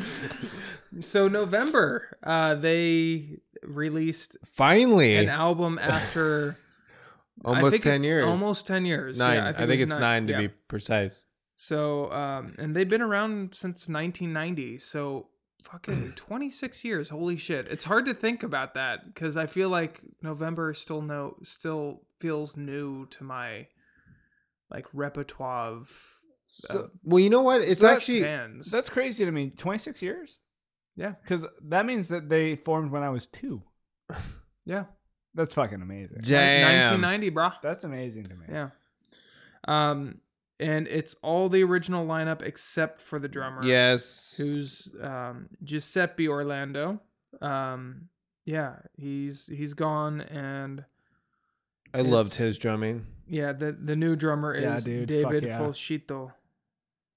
so Novembre, uh, they released Finally, an album after (laughs) almost think it- 10 years. Almost ten years. nine. Yeah, I think, it it's nine, to yeah. be precise. So, um, and they've been around since 1990. So, fucking (clears throat) 26 years. Holy shit! It's hard to think about that because I feel like Novembre still no still feels new to my like repertoire of. So, Well, you know what? It's Slut actually fans. that's crazy to me. Twenty six years. Yeah. because that means that they formed when I was two. (laughs) yeah, That's fucking amazing. Damn. 1990, brah. That's amazing to me. Yeah. Um, and it's all the original lineup except for the drummer. Yes. who's um, Giuseppe Orlando. Um, yeah, he's he's gone, and I loved his drumming. yeah, the the new drummer Yeah, is dude, fuck David yeah. Folchitto.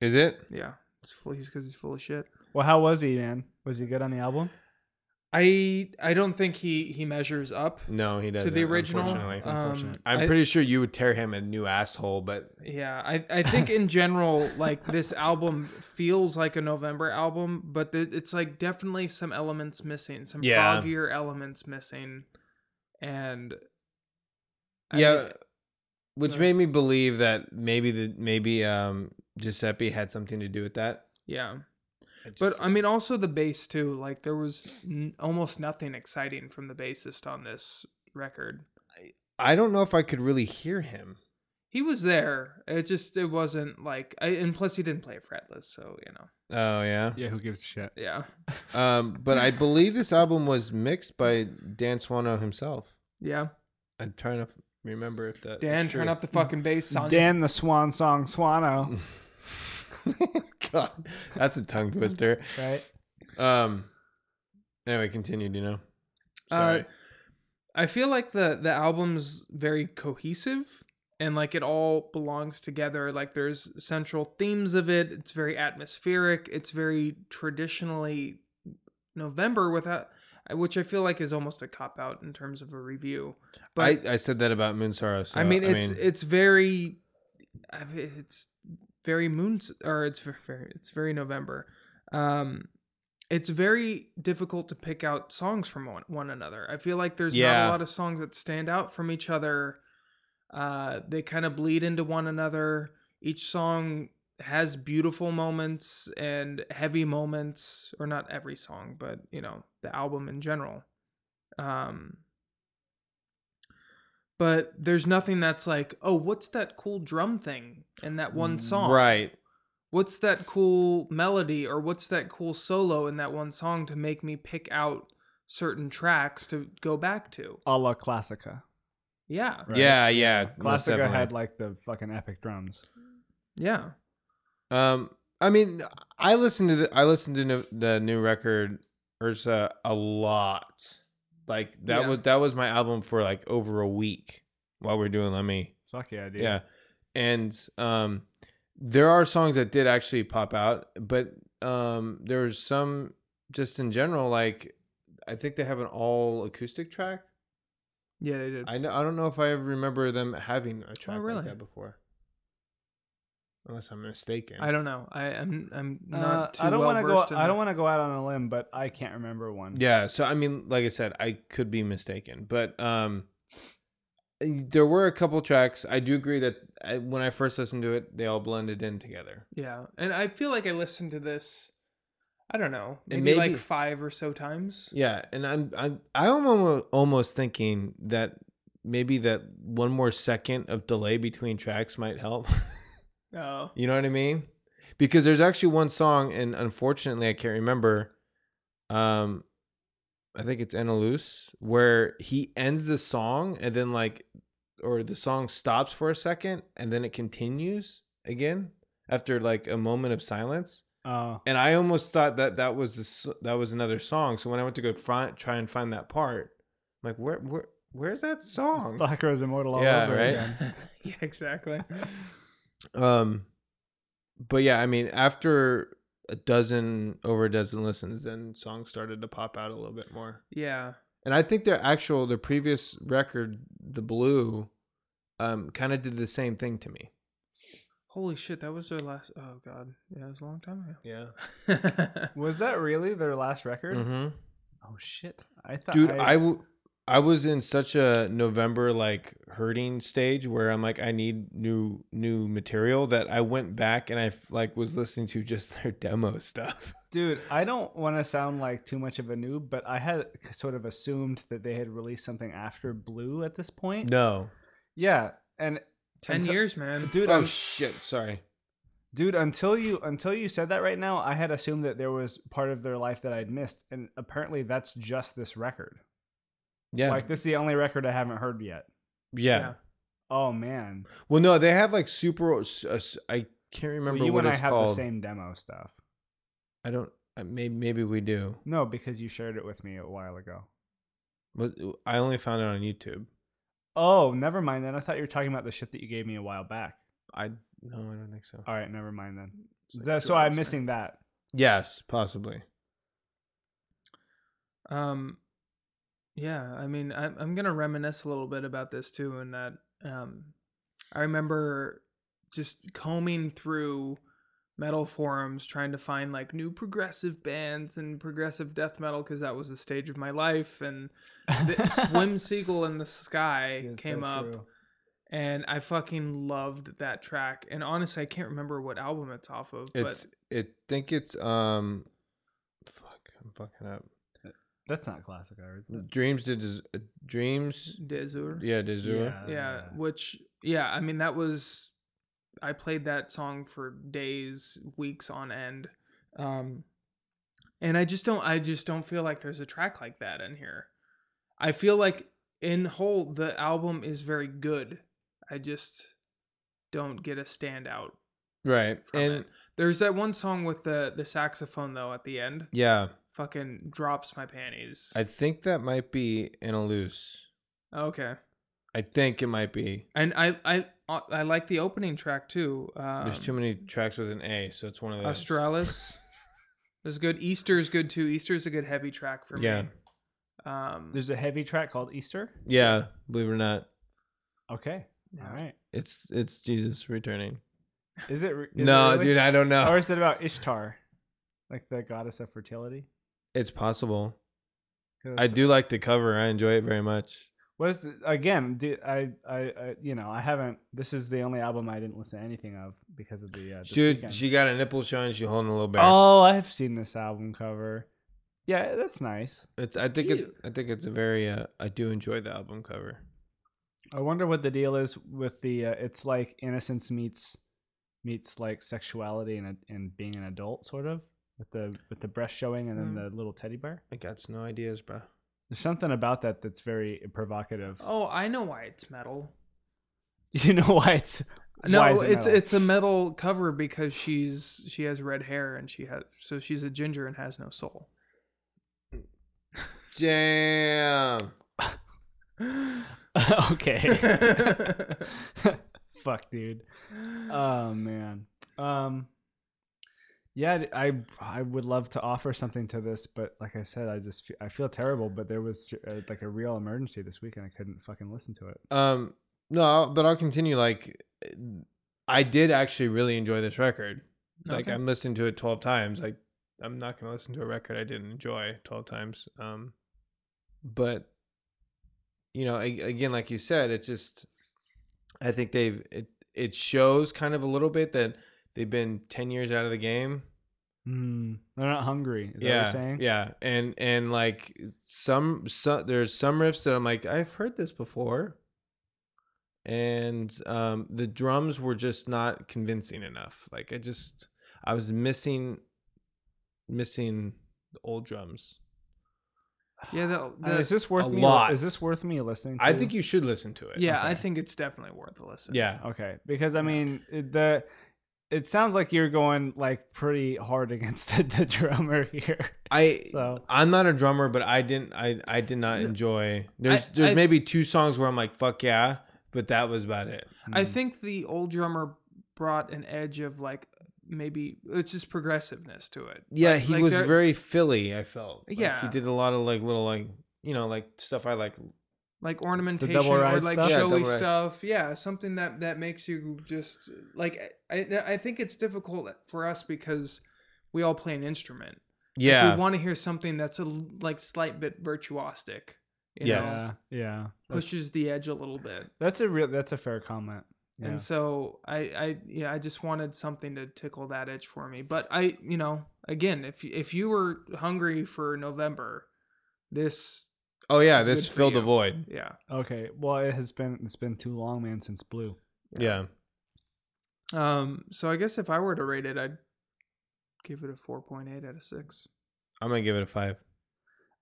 Is it? Yeah, it's full. He's because he's full of shit. Well, how was he, man? Was he good on the album? I I don't think he he measures up No, he doesn't. to the original. Unfortunately. Um, unfortunate. I'm I- pretty sure you would tear him a new asshole, but Yeah, I I (laughs) think in general, like this album feels like a Novembre album, but th- it's like definitely some elements missing, some Yeah. foggier elements missing, and I yeah, mean, which Right. made me believe that maybe the maybe um Giuseppe had something to do with that. yeah. I just- But I mean, also the bass too. Like there was n- almost nothing exciting from the bassist on this record. I don't know if I could really hear him. He was there. It just it wasn't like. I, and plus, he didn't play fretless, so you know. Oh yeah. Yeah, who gives a shit? Yeah, (laughs) Um, but I believe this album was mixed by Dan Swanö himself. yeah. I'm trying to remember if that. Dan, is turn up the fucking bass, son. Dan the Swan Song Swanö, (laughs) (laughs) God, that's a tongue twister. (laughs) right? Um. Anyway, continue. Do you know? Uh, Sorry. I feel like the the album's very cohesive, and like it all belongs together like there's central themes of it it's very atmospheric it's very traditionally Novembre without which i feel like is almost a cop out in terms of a review but I, I said that about Moonsorrow. So, I mean, it's it's very, I mean, it's very moons or it's very it's very Novembre. Um, it's very difficult to pick out songs from one, one another. I feel like there's not a lot of songs that stand out from each other. Uh, they kind of bleed into one another. Each song has beautiful moments and heavy moments, or not every song, but you know the album in general. Um, but there's nothing that's like, oh, what's that cool drum thing in that one song? right. What's that cool melody or what's that cool solo in that one song to make me pick out certain tracks to go back to? A la Classica. Yeah. Right. Yeah, yeah. Classica had like the fucking epic drums. Yeah. Um, I mean, I listened to the I listened to the new record Ursa a lot. Like that Yeah. was that was my album for like over a week while we are doing Let Me. Yeah, dude. Yeah. And um there are songs that did actually pop out, but um there's some just in general like I think they have an all acoustic track. Yeah, they did. I know I don't know if I ever remember them having a track Oh, really? like that before. Unless I'm mistaken. I don't know. I am I'm Uh, not too I don't well want to go. in I don't want to go out on a limb, but I can't remember one. Yeah, so I mean, like I said, I could be mistaken, but um, there were a couple tracks. I do agree that I, when I first listened to it, they all blended in together. Yeah. And I feel like I listened to this I don't know, maybe, And like 5 or so times. Yeah, and I'm I'm I'm almost almost thinking that maybe that one more second of delay between tracks might help. (laughs) Oh. you know what I mean? Because there's actually one song, and unfortunately, I can't remember. Um, I think it's Annoluce, where he ends the song and then like, or the song stops for a second and then it continues again after like a moment of silence. Uh, And I almost thought that that was the that was another song. So when I went to go find, try and find that part, I'm like, where where where's that song? Black Rose Immortal all Yeah, over right? again. (laughs) yeah, exactly. (laughs) Um, but yeah, I mean, after a dozen over a dozen listens, then songs started to pop out a little bit more. Yeah. And I think their actual their previous record, The Blue, um, kind of did the same thing to me. Holy shit, that was their last Oh god. Yeah, it was a long time ago. Yeah. (laughs) Was that really their last record? Mm-hmm. Oh shit! I thought, Dude, I, w- I was in such a Novembre like hurting stage where I'm like I need new new material that I went back and I like was listening to just (laughs) their demo stuff. dude, I don't want to sound like too much of a noob, but I had sort of assumed that they had released something after Blue at this point. No. Yeah, and 10 Until- years, man. dude, oh I'm- shit, sorry. dude, until you until you said that right now, I had assumed that there was part of their life that I'd missed, and apparently that's just this record. Yeah. Like this is the only record I haven't heard yet. yeah. Yeah. Oh man, Well, no, they have like super. uh, s- I can't remember well, you what and I have called. the same demo stuff. I don't. uh, Maybe maybe we do. No, because you shared it with me a while ago. But I only found it on YouTube. Oh, never mind then. I thought you were talking about the shit that you gave me a while back. I no, I don't think so. All right, never mind then. Like That- so I'm missing that. Yes, possibly. Um, yeah, I mean, I'm I'm gonna reminisce a little bit about this too, and that um, I remember just combing through metal forums trying to find like new progressive bands and progressive death metal because that was a stage of my life, and the Swim (laughs) Seagull in the Sky so came up, true. and I fucking loved that track. And honestly, I can't remember what album it's off of, It's it. Think it's um. Fuck, I'm fucking up. That's not classic, is it? Dreams did uh, dreams. but d'Azur. Yeah, d'Azur. yeah which yeah i mean that was i played that song for days weeks on end um and i just don't i just don't feel like there's a track like that in here i feel like in whole the album is very good i just don't get a standout Right, from and it there's that one song with the the saxophone though at the end yeah, fucking drops my panties I think that might be in a loose. okay I think it might be. And I, I uh, I like the opening track too. Um, There's too many tracks with an A, so it's one of those. Australis (laughs) There's good. Easter's good too. Easter's a good heavy track for Yeah. me. Um, There's a heavy track called Easter. Yeah, believe it or not, Okay. All right. it's it's Jesus returning. Is it? re- no, it really? dude, I don't know. Or is it about Ishtar, like the goddess of fertility? It's possible. I do like the cover. I enjoy it very much. What is the, again? Do, I, I, I, you know, I haven't. This is the only album I didn't listen to anything of because of the. Uh, Dude, weekend. she got a nipple showing. She holding a little bear. Oh, I've seen this album cover. Yeah, that's nice. it's. I think it. cute. I think it's a very. Uh, I do enjoy the album cover. I wonder what the deal is with the. Uh, it's like innocence meets meets like sexuality and and being an adult, sort of with the with the breast showing and then Mm. the little teddy bear. I got no ideas, bro. There's something about that that's very provocative. oh, I know why it's metal. (laughs) You know why it's No, why is it it's metal? it's a metal cover because she's she has red hair and she has so she's a ginger and has no soul. Damn. (laughs) okay. (laughs) Fuck, dude. Oh man. Um. Yeah, I I would love to offer something to this, but like I said, I just fe- I feel terrible. But there was uh, like a real emergency this week, and I couldn't fucking listen to it. Um, no, I'll- but I'll continue. Like, I did actually really enjoy this record. Like, Okay. I'm listening to it 12 times. Like, I'm not gonna listen to a record I didn't enjoy 12 times. Um, but you know, again, like you said, it's just I think they've it it shows kind of a little bit that they've been 10 years out of the game. Mm, they're not hungry. Is that what yeah, you're saying? yeah, and and like some some there's some riffs that I'm like I've heard this before, and um, the drums were just not convincing enough. Like I just I was missing missing the old drums. Yeah, the, (sighs) the- is this worth a me? lot. Is this worth me listening? To? I think you should listen to it. yeah, I think it's definitely worth a listen. yeah. Okay, because I mean the. It sounds like you're going like pretty hard against (laughs) the, the drummer here. I So I'm not a drummer, but I didn't I I did not enjoy. There's I- there's I- maybe two songs where I'm like fuck yeah, but that was about it. I mm, think the old drummer brought an edge of like maybe it's just progressiveness to it. Yeah, Like- he like was very Philly. I felt. Like, Yeah. he did a lot of like little like you know like stuff I like. Like ornamentation or like stuff? Showy double ride. stuff. Yeah, something that that makes you just like I I think it's difficult for us because we all play an instrument. Like, Yeah, we want to hear something that's a like slight bit virtuosic. You Yes. know, yeah, yeah. pushes the edge a little bit. That's a real. That's a fair comment. Yeah. And so I, I, yeah, I just wanted something to tickle that itch for me. But I, you know, again, if if you were hungry for Novembre, this, Oh yeah, this filled the void. yeah, okay. Well, it has been. It's been too long, man, since Blue. Yeah. Um, so I guess if I were to rate it, I'd give it a four point eight out of six. I'm gonna give it a five.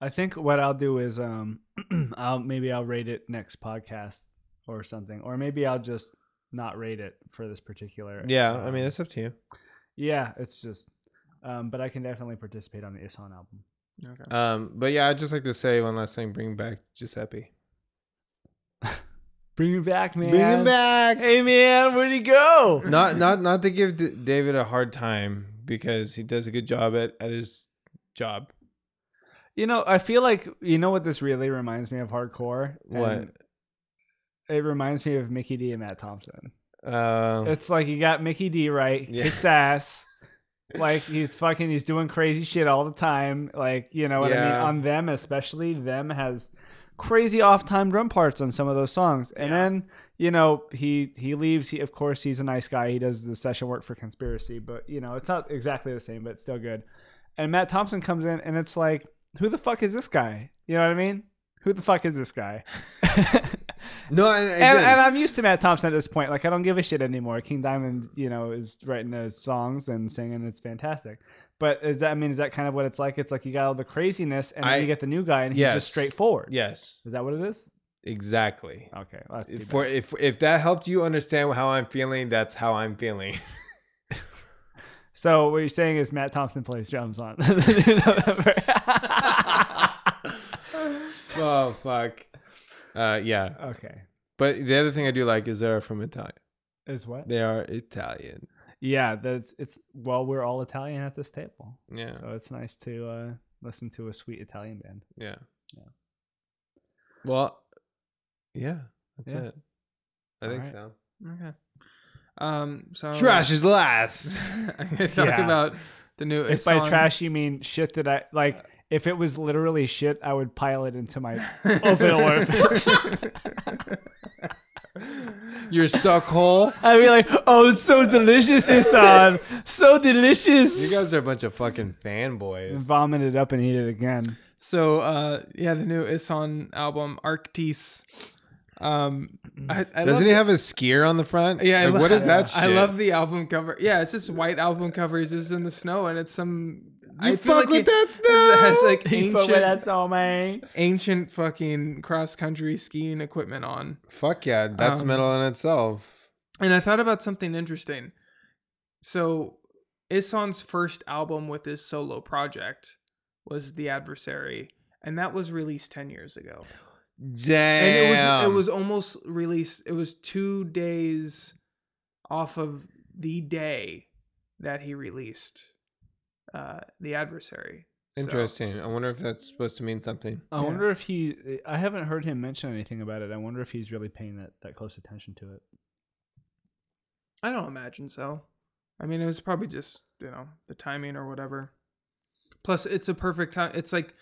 I think what I'll do is um, (clears throat) I'll maybe I'll rate it next podcast or something, or maybe I'll just not rate it for this particular. Yeah, I mean it's up to you. yeah, it's just. Um, but I can definitely participate on the Ihsahn album. Okay. Um, but yeah, I'd just like to say one last thing. Bring back Giuseppe. (laughs) Bring him back, man. Bring him back. Hey, man, where'd he go? Not not (laughs) not to give D- David a hard time because he does a good job at at his job. You know, I feel like you know what this really reminds me of hardcore. What? And It reminds me of Mikkey Dee and Matt Thompson. Uh, It's like you got Mikkey Dee right, Yeah. kicks ass. Like he's fucking, he's doing crazy shit all the time. Like you know what I mean. On them, especially them has crazy off time drum parts on some of those songs. And Yeah. then you know he he leaves. He of course he's a nice guy. He does the session work for Conspiracy, but you know it's not exactly the same, but it's still good. And Matt Thompson comes in, and it's like, who the fuck is this guy? You know what I mean? Who the fuck is this guy? (laughs) no, and, and, and I'm used to Matt Thompson at this point. Like I don't give a shit anymore. King Diamond, you know, is writing the songs and singing. It's fantastic. But is that I mean, is that kind of what it's like? It's like you got all the craziness, and I- then you get the new guy, and he's yes. just straightforward. yes, Is that what it is? exactly. Okay. Well, that's For if if that helped you understand how I'm feeling, that's how I'm feeling. (laughs) so what you're saying is Matt Thompson plays drums on. (laughs) oh fuck. Uh, yeah. okay. But the other thing I do like is they're from Italia. Is what? They are Italian. Yeah, that's it's well, we're all Italian at this table, Yeah. so it's nice to uh, listen to a sweet Italian band. Yeah. Yeah. Well, yeah, that's Yeah. it. I think Alright. so. Okay. Um. So Trash is last. (laughs) I'm gonna talk Yeah. about the new. If by Ihsahn- trash you mean shit that I like, if it was literally shit, I would pile it into my (laughs) open orifice. (laughs) Your suck hole. I'd be like, "Oh, it's so delicious, Ihsahn, so delicious." You guys are a bunch of fucking fanboys. vomit it up and eat it again. So uh yeah, the new Ihsahn album Arktis. Um, I, I Doesn't love he have a skier on the front? Yeah, Like, lo- what is that shit? I love the album cover. Yeah, it's this white album cover. He's just in the snow, and it's some. You I fuck like with it that (laughs) snow. has (laughs) like You fuck with that ancient, man. ancient fucking cross country skiing equipment on. Fuck yeah, that's Um, metal in itself. And I thought about something interesting. So, Ihsahn's first album with his solo project was The Adversary, and that was released 10 years ago. Damn. And it was it was almost released. It was 2 days off of the day that he released uh The Adversary. So- interesting. I wonder if that's supposed to mean something. I Yeah. wonder if he. I haven't heard him mention anything about it. I wonder if he's really paying that, that close attention to it. I don't imagine so. I mean, it was probably just you know the timing or whatever. Plus, it's a perfect time. It's like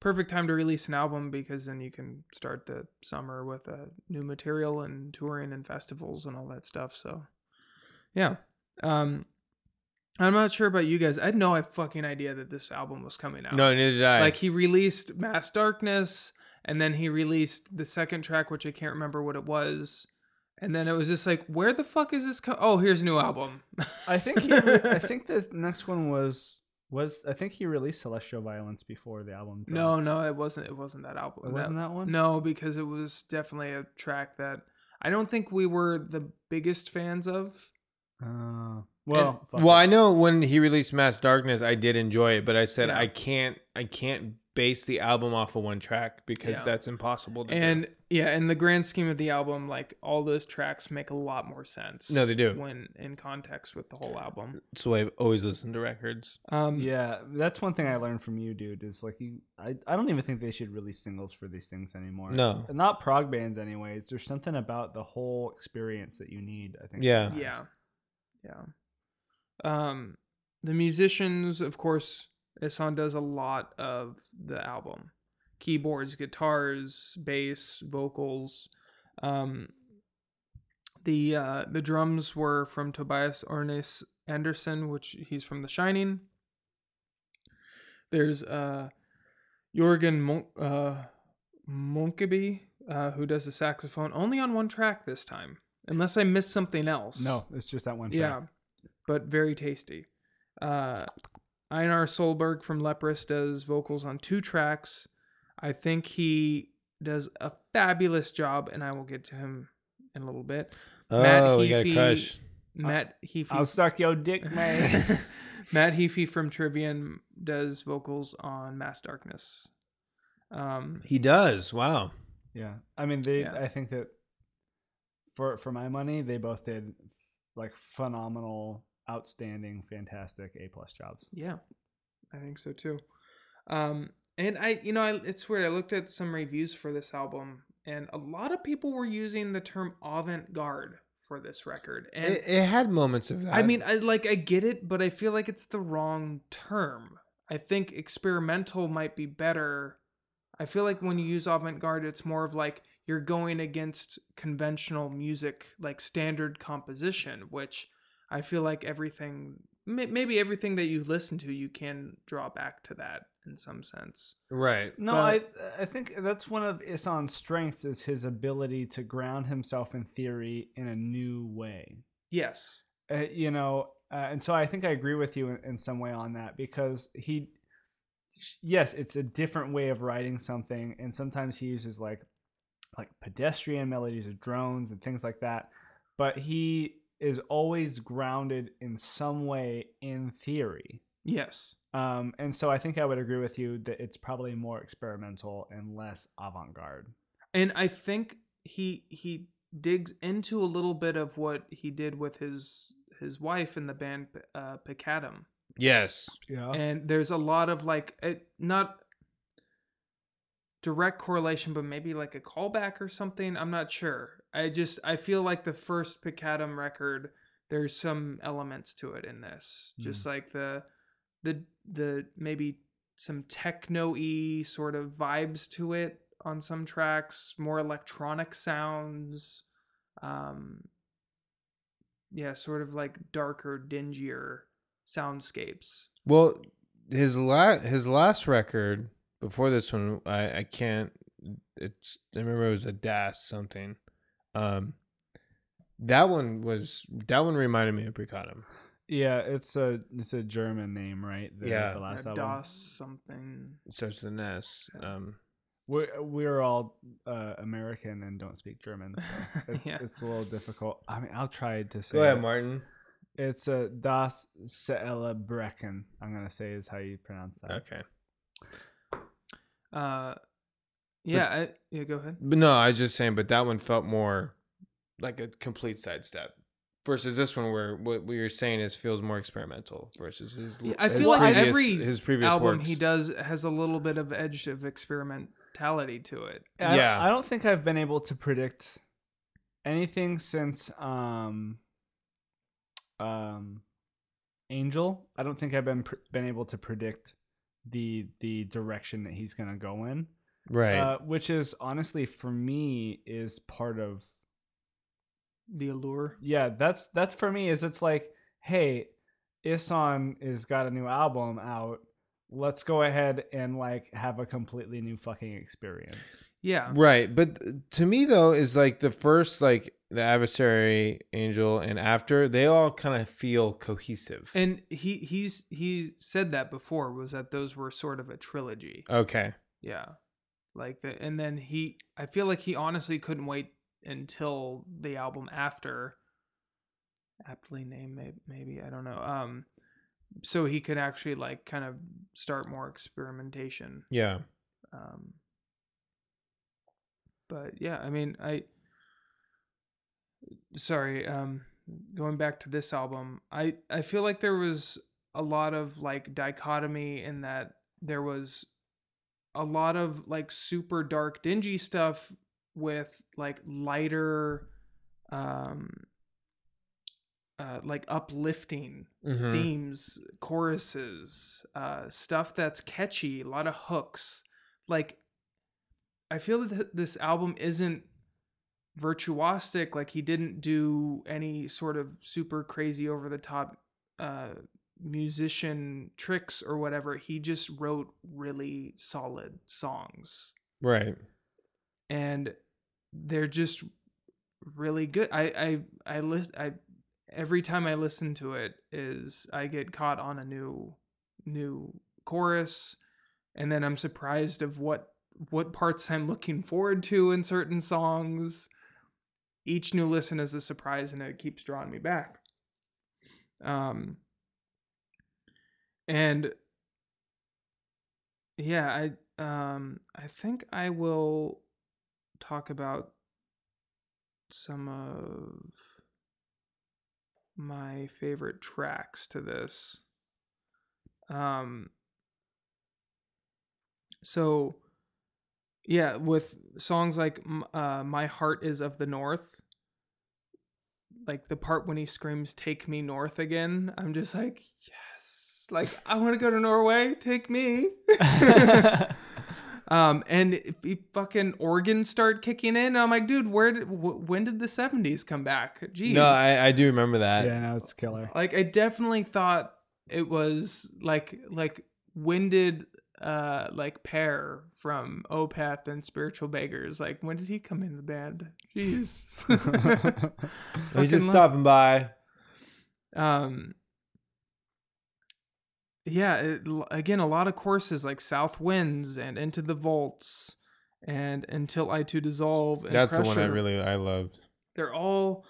perfect time to release an album because then you can start the summer with uh, new material and touring and festivals and all that stuff. So, yeah. Um, I'm not sure about you guys. I had no fucking idea that this album was coming out. No, neither did I. Like he released Mass Darkness, and then he released the second track, which I can't remember what it was. And then it was just like, where the fuck is this? Co- oh, here's a new album. I think. He, (laughs) I think the next one was was. I think he released Celestial Violence before the album. no, dropped. no, it wasn't. It wasn't that album. it wasn't that one. No, because it was definitely a track that I don't think we were the biggest fans of. Uh, well, fuck well, it. I know when he released Mass Darkness, I did enjoy it, but I said Yeah. I can't, I can't base the album off of one track because Yeah. that's impossible to And do. yeah, in the grand scheme of the album, like all those tracks make a lot more sense. No, they do. when in context with the whole album. So I've always listened to records. Um, Yeah, that's one thing I learned from you, dude. Is like you, I, I don't even think they should release singles for these things anymore. No. not prog bands, anyways. There's something about the whole experience that you need. I think. Yeah. Yeah. Yeah. Um the musicians, of course, Ihsahn does a lot of the album. Keyboards, guitars, bass, vocals. Um the uh the drums were from Tobias Ørnes Andersen, which he's from The Shining. There's uh Jørgen Mon- uh Munkeby, uh, who does the saxophone only on one track this time. Unless I missed something else. No, it's just that one. Track. Yeah, but very tasty. Uh, Einar Solberg from Leprous does vocals on two tracks. I think he does a fabulous job, and I will get to him in a little bit. Matt Oh, we got a crush. Matt Heafy. I'll suck your dick, (laughs) man. Matt Heafy from Trivium does vocals on Mass Darkness. Um, He does. Wow. yeah, I mean, they. Yeah. I think that for for my money, they both did like phenomenal, outstanding, fantastic A plus jobs. Yeah, I think so too. Um, and I, you know, I, it's weird. I looked at some reviews for this album, and a lot of people were using the term avant-garde for this record. And It, it had moments of that. I mean, I like, I get it, but I feel like it's the wrong term. I think experimental might be better. I feel like when you use avant-garde, it's more of like you're going against conventional music, like standard composition, which I feel like everything, maybe everything that you listen to, you can draw back to that in some sense. right. No, But- I I think that's one of Ihsahn's strengths is his ability to ground himself in theory in a new way. Yes. uh, you know uh, and so i think i agree with you in, in some way on that because he yes it's a different way of writing something and sometimes he uses like like pedestrian melodies or drones and things like that but he is always grounded in some way in theory Yes. um, and so i think i would agree with you that it's probably more experimental and less avant-garde and I think he he digs into a little bit of what he did with his his wife in the band uh Peccatum. Yes. Yeah. and there's a lot of like it, not direct correlation but maybe like a callback or something i'm not sure. I just i feel like the first Peccatum record there's some elements to it in this. Just like the the the maybe some techno-y sort of vibes to it on some tracks more electronic sounds um yeah sort of like darker dingier soundscapes. Well, his la- his last record before this one, I I can't. It's I remember it was a Das something. Um, that one was that one reminded me of Peccatum. yeah, it's a it's a German name, right? The, Yeah. The last album. DOS something. It starts with an S. Um, We're we're all uh, American and don't speak German, so (laughs) it's Yeah. it's a little difficult. I mean, I'll try to say. go ahead, it. Martin. It's a Das Brecken. I'm gonna say is how you pronounce that. Okay, Uh, yeah, I, yeah. Go ahead. but no, I was just saying, but that one felt more like a complete sidestep versus this one, where what we are saying is feels more experimental versus his. Yeah, I his feel like previous- every his previous Album works. he does has a little bit of edge of experimentality to it. I Yeah. I don't think I've been able to predict anything since um um Angel. I don't think I've been pr- been able to predict the the direction that he's gonna go in. right. Uh, which is honestly for me is part of The allure. yeah that's that's for me is it's like hey Ihsahn is got a new album out let's go ahead and like have a completely new fucking experience Yeah. Right, but to me though is like the first like the adversary angel and after they all kind of feel cohesive. And he he's he said that before was that those were sort of a trilogy. okay. Yeah. Like the, and then he I feel like he honestly couldn't wait until the album after aptly named maybe, maybe I don't know. Um so he could actually like kind of start more experimentation. Yeah. Um but yeah, I mean, I sorry, um going back to this album, I I feel like there was a lot of like dichotomy in that there was a lot of like super dark dingy stuff with like lighter um uh like uplifting Mhm. themes, choruses, uh, stuff that's catchy, a lot of hooks. Like, I feel that th- this album isn't virtuosic. Like, he didn't do any sort of super crazy over the top uh, musician tricks or whatever. He just wrote really solid songs Right. and they're just really good. I I I list I every time I listen to it is I get caught on a new new chorus and then I'm surprised of what what parts I'm looking forward to in certain songs. Each new listen is a surprise and it keeps drawing me back. Um and yeah, I um I think I will talk about some of my favorite tracks to this. Um so yeah, with songs like uh My Heart is of the North, like the part when he screams take me north again, I'm just like, yes. Like I want to go to Norway, take me. (laughs) Um, and if the fucking organs start kicking in, I'm like, dude, where did, wh- when did the 70s come back? Jeez. No, I, I do remember that. yeah no it's killer like I definitely thought it was like like when did uh like Per from Opeth and Spiritual Beggars like when did he come in the band? Jeez. (laughs) He's just lo- stopping by. um yeah it, again a lot of courses like south winds and into the vaults and until i too dissolve and That's the one I really I loved. they're all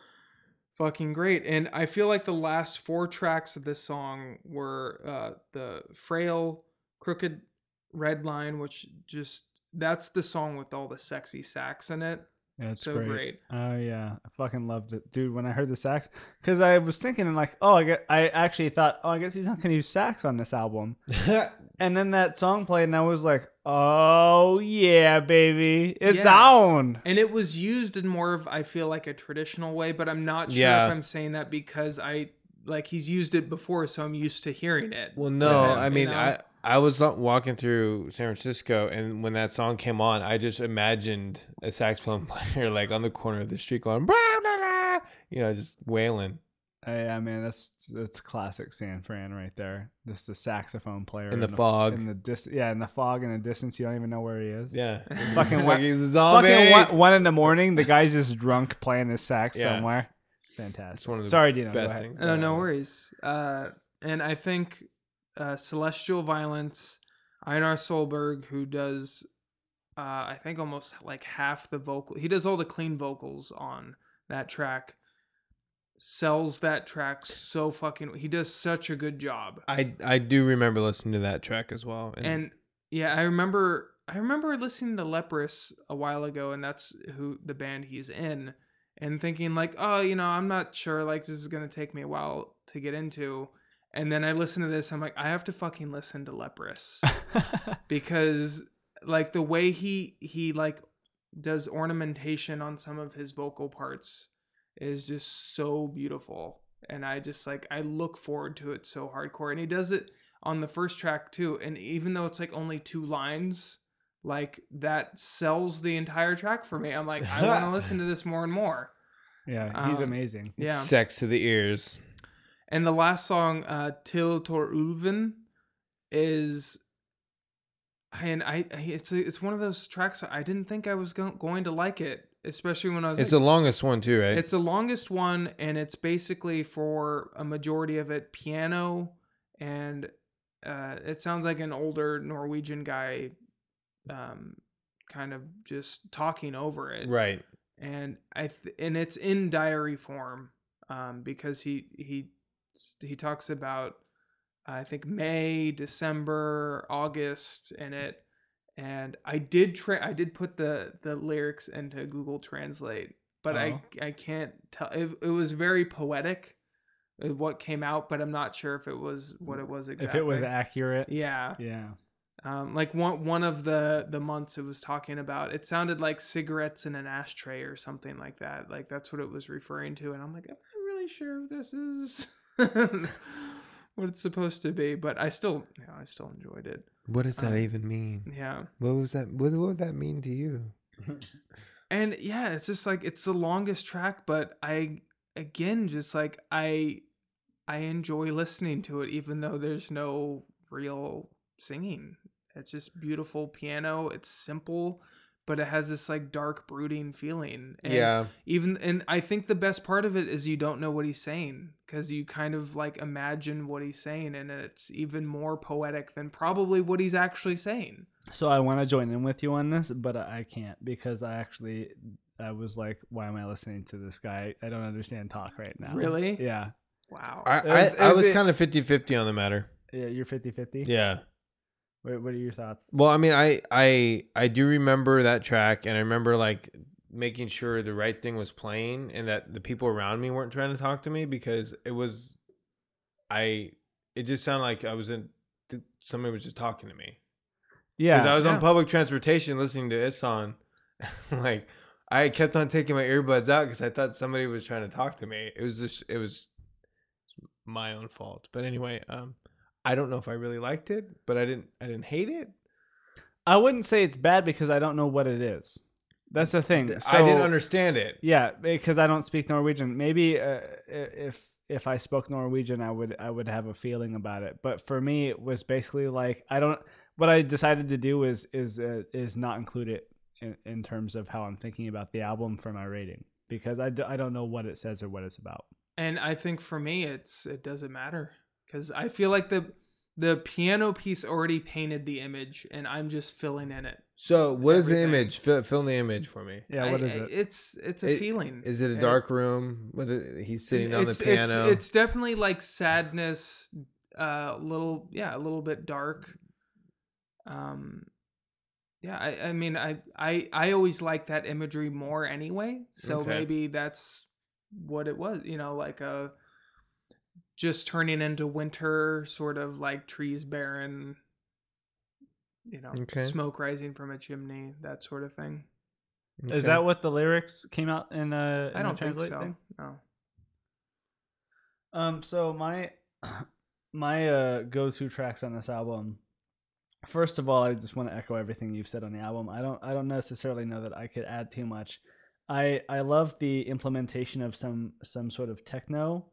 fucking great and i feel like the last four tracks of this song were uh the frail crooked red line which just that's the song with all the sexy sax in it Yeah, it's so great. Oh yeah, I fucking loved it, dude. When I heard the sax, because I was thinking like, oh, I get, I actually thought, oh, I guess he's not gonna use sax on this album. (laughs) and then that song played, and I was like, oh yeah, baby, it's Yeah. on. And it was used in more of I feel like a traditional way, but I'm not sure Yeah. if I'm saying that because I like he's used it before, so I'm used to hearing it. Well, no, him, I you mean, know? I I was walking through San Francisco, and when that song came on, I just imagined a saxophone (laughs) player like on the corner of the street going, blah, blah, blah, you know, just wailing Hey, I mean, that's that's classic San Fran right there. Just the saxophone player in the fog. in the dis- yeah, in the fog in the distance. You don't even know where he is. yeah, (laughs) Fucking (laughs) like he's a zombie. Fucking one, one in the morning, the guy's just drunk playing his sax Yeah. somewhere. Fantastic. It's one of the Sorry, Dino. go best ahead. things. Oh, no worries. Uh, and I think uh, Celestial Violence, Einar Solberg, who does, uh, I think almost like half the vocal, he does all the clean vocals on that track. Sells that track so fucking. He does such a good job. I I do remember listening to that track as well, and, And yeah, I remember. I remember listening to Leprous a while ago, and that's who the band he's in, and thinking like, oh, you know, I'm not sure. Like this is gonna take me a while to get into. And then I listen to this, I'm like, I have to fucking listen to Leprous. (laughs) Because like the way he he like does ornamentation on some of his vocal parts is just so beautiful. And i just like i look forward to it so hardcore. And he does it on the first track too. And even though it's like only two lines like that sells the entire track for me. I'm like i want to (laughs) listen to this more and more. Yeah, he's Um, amazing. yeah. Sex to the ears. And the last song, uh, Til Tor Ulven, is, and I, I it's a, it's one of those tracks I didn't think I was go- going to like it, especially when I was. It's like- the longest one too, right? it's the longest one, and it's basically for a majority of it piano, and uh, it sounds like an older Norwegian guy, um, kind of just talking over it right. and I th- and it's in diary form um, because he he he talks about I think May, December, August in it, and I did tra- I did put the the lyrics into Google Translate, but Oh. I I can't tell. It, it was very poetic, uh, what came out, but I'm not sure if it was what it was exactly. If it was accurate, yeah, yeah. um, like one one of the the months it was talking about, it sounded like cigarettes in an ashtray or something like that. Like that's what it was referring to, and I'm like, I'm I really sure if this is (laughs) what it's supposed to be? But I still, know, I still enjoyed it. What does that Um, even mean? Yeah, What was that? What, what would that mean to you? and yeah, it's just like it's the longest track, but I again just like I I enjoy listening to it, even though there's no real singing. It's just beautiful piano. It's simple, but it has this like dark, brooding feeling. And yeah, Even and I think the best part of it is you don't know what he's saying because you kind of like imagine what he's saying, and it's even more poetic than probably what he's actually saying. So I want to join in with you on this, but I I can't because I actually I was like, why am I listening to this guy? I don't understand talk right now. Really? Yeah. Wow. I Is- I, I is was it- kind of 50-50 on the matter. Yeah, you're 50-50? Yeah. What, what are your thoughts? Well, I mean, I I I do remember that track, and I remember like making sure the right thing was playing, and that the people around me weren't trying to talk to me because it was, I, it just sounded like I was in, somebody was just talking to me Yeah. because I was yeah. on public transportation listening to Ihsahn, (laughs) like I kept on taking my earbuds out because I thought somebody was trying to talk to me. It was just it was my own fault, but anyway, um, I don't know if I really liked it, but I didn't I didn't hate it. I wouldn't say it's bad because I don't know what it is. That's the thing. I didn't understand it. Yeah, because I don't speak Norwegian. Maybe uh, if if I spoke Norwegian, I would I would have a feeling about it. But for me, it was basically like I don't. What I decided to do is is uh, is not include it in, in terms of how I'm thinking about the album for my rating because I, d- I don't know what it says or what it's about. And I think for me, it's it doesn't matter because I feel like the the piano piece already painted the image, and I'm just filling in it. So, what is the image? Fill, fill in the image for me. Yeah, what I- is it? It's it's a It- feling. Is it a And dark room? What is, he's sitting on the it's, piano. It's, it's definitely like sadness, a uh, little yeah, a little bit dark. Um, Yeah, I, I mean, I, I, I always like that imagery more anyway. So Okay. maybe that's what it was. You know, like a just turning into winter, sort of like trees barren. You know, Okay. smoke rising from a chimney, that sort of thing. Is that what the lyrics came out in? Uh, in I don't think so. thing? No. Um, so my (clears throat) my uh go-to tracks on this album. First of all, I just want to echo everything you've said on the album. I don't I don't necessarily know that I could add too much. I I love the implementation of some some sort of techno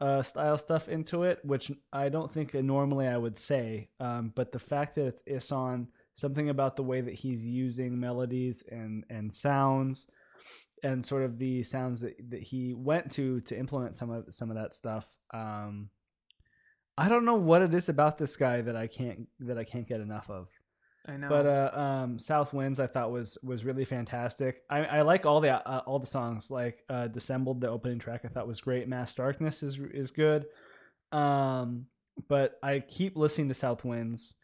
uh, style stuff into it, which I don't think normally I would say. Um, but the fact that it's Ihsahn, something about the way that he's using melodies and and sounds, and sort of the sounds that, that he went to to implement some of some of that stuff. Um, I don't know what it is about this guy that I can't that I can't get enough of. I know. But uh, um, South Winds I thought was was really fantastic. I, I like all the uh, all the songs. Like uh, Dissembled, the opening track, I thought was great. Mass Darkness is is good. Um, but I keep listening to South Winds,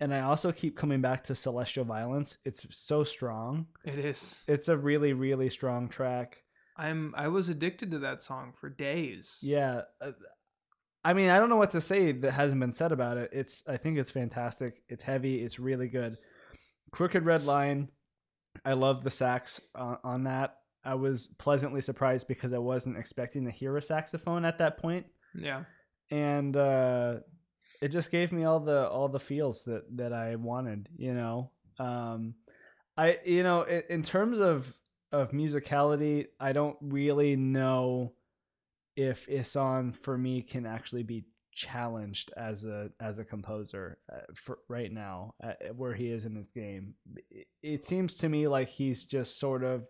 and I also keep coming back to Celestial Violence. It's so strong. it is. It's a really really strong track. I'm. I was addicted to that song for days. Yeah. Uh, I mean, I don't know what to say that hasn't been said about it. It's I think it's fantastic. It's heavy. It's really good. Crooked Red Line. I love the sax on, on that. I was pleasantly surprised because I wasn't expecting to hear a saxophone at that point, Yeah. and uh, it just gave me all the all the feels that that I wanted. You know, um, I you know in, in terms of of musicality, I don't really know if Ihsahn for me can actually be challenged as a as a composer uh, for right now uh, where he is in this game. It, it seems to me like he's just sort of.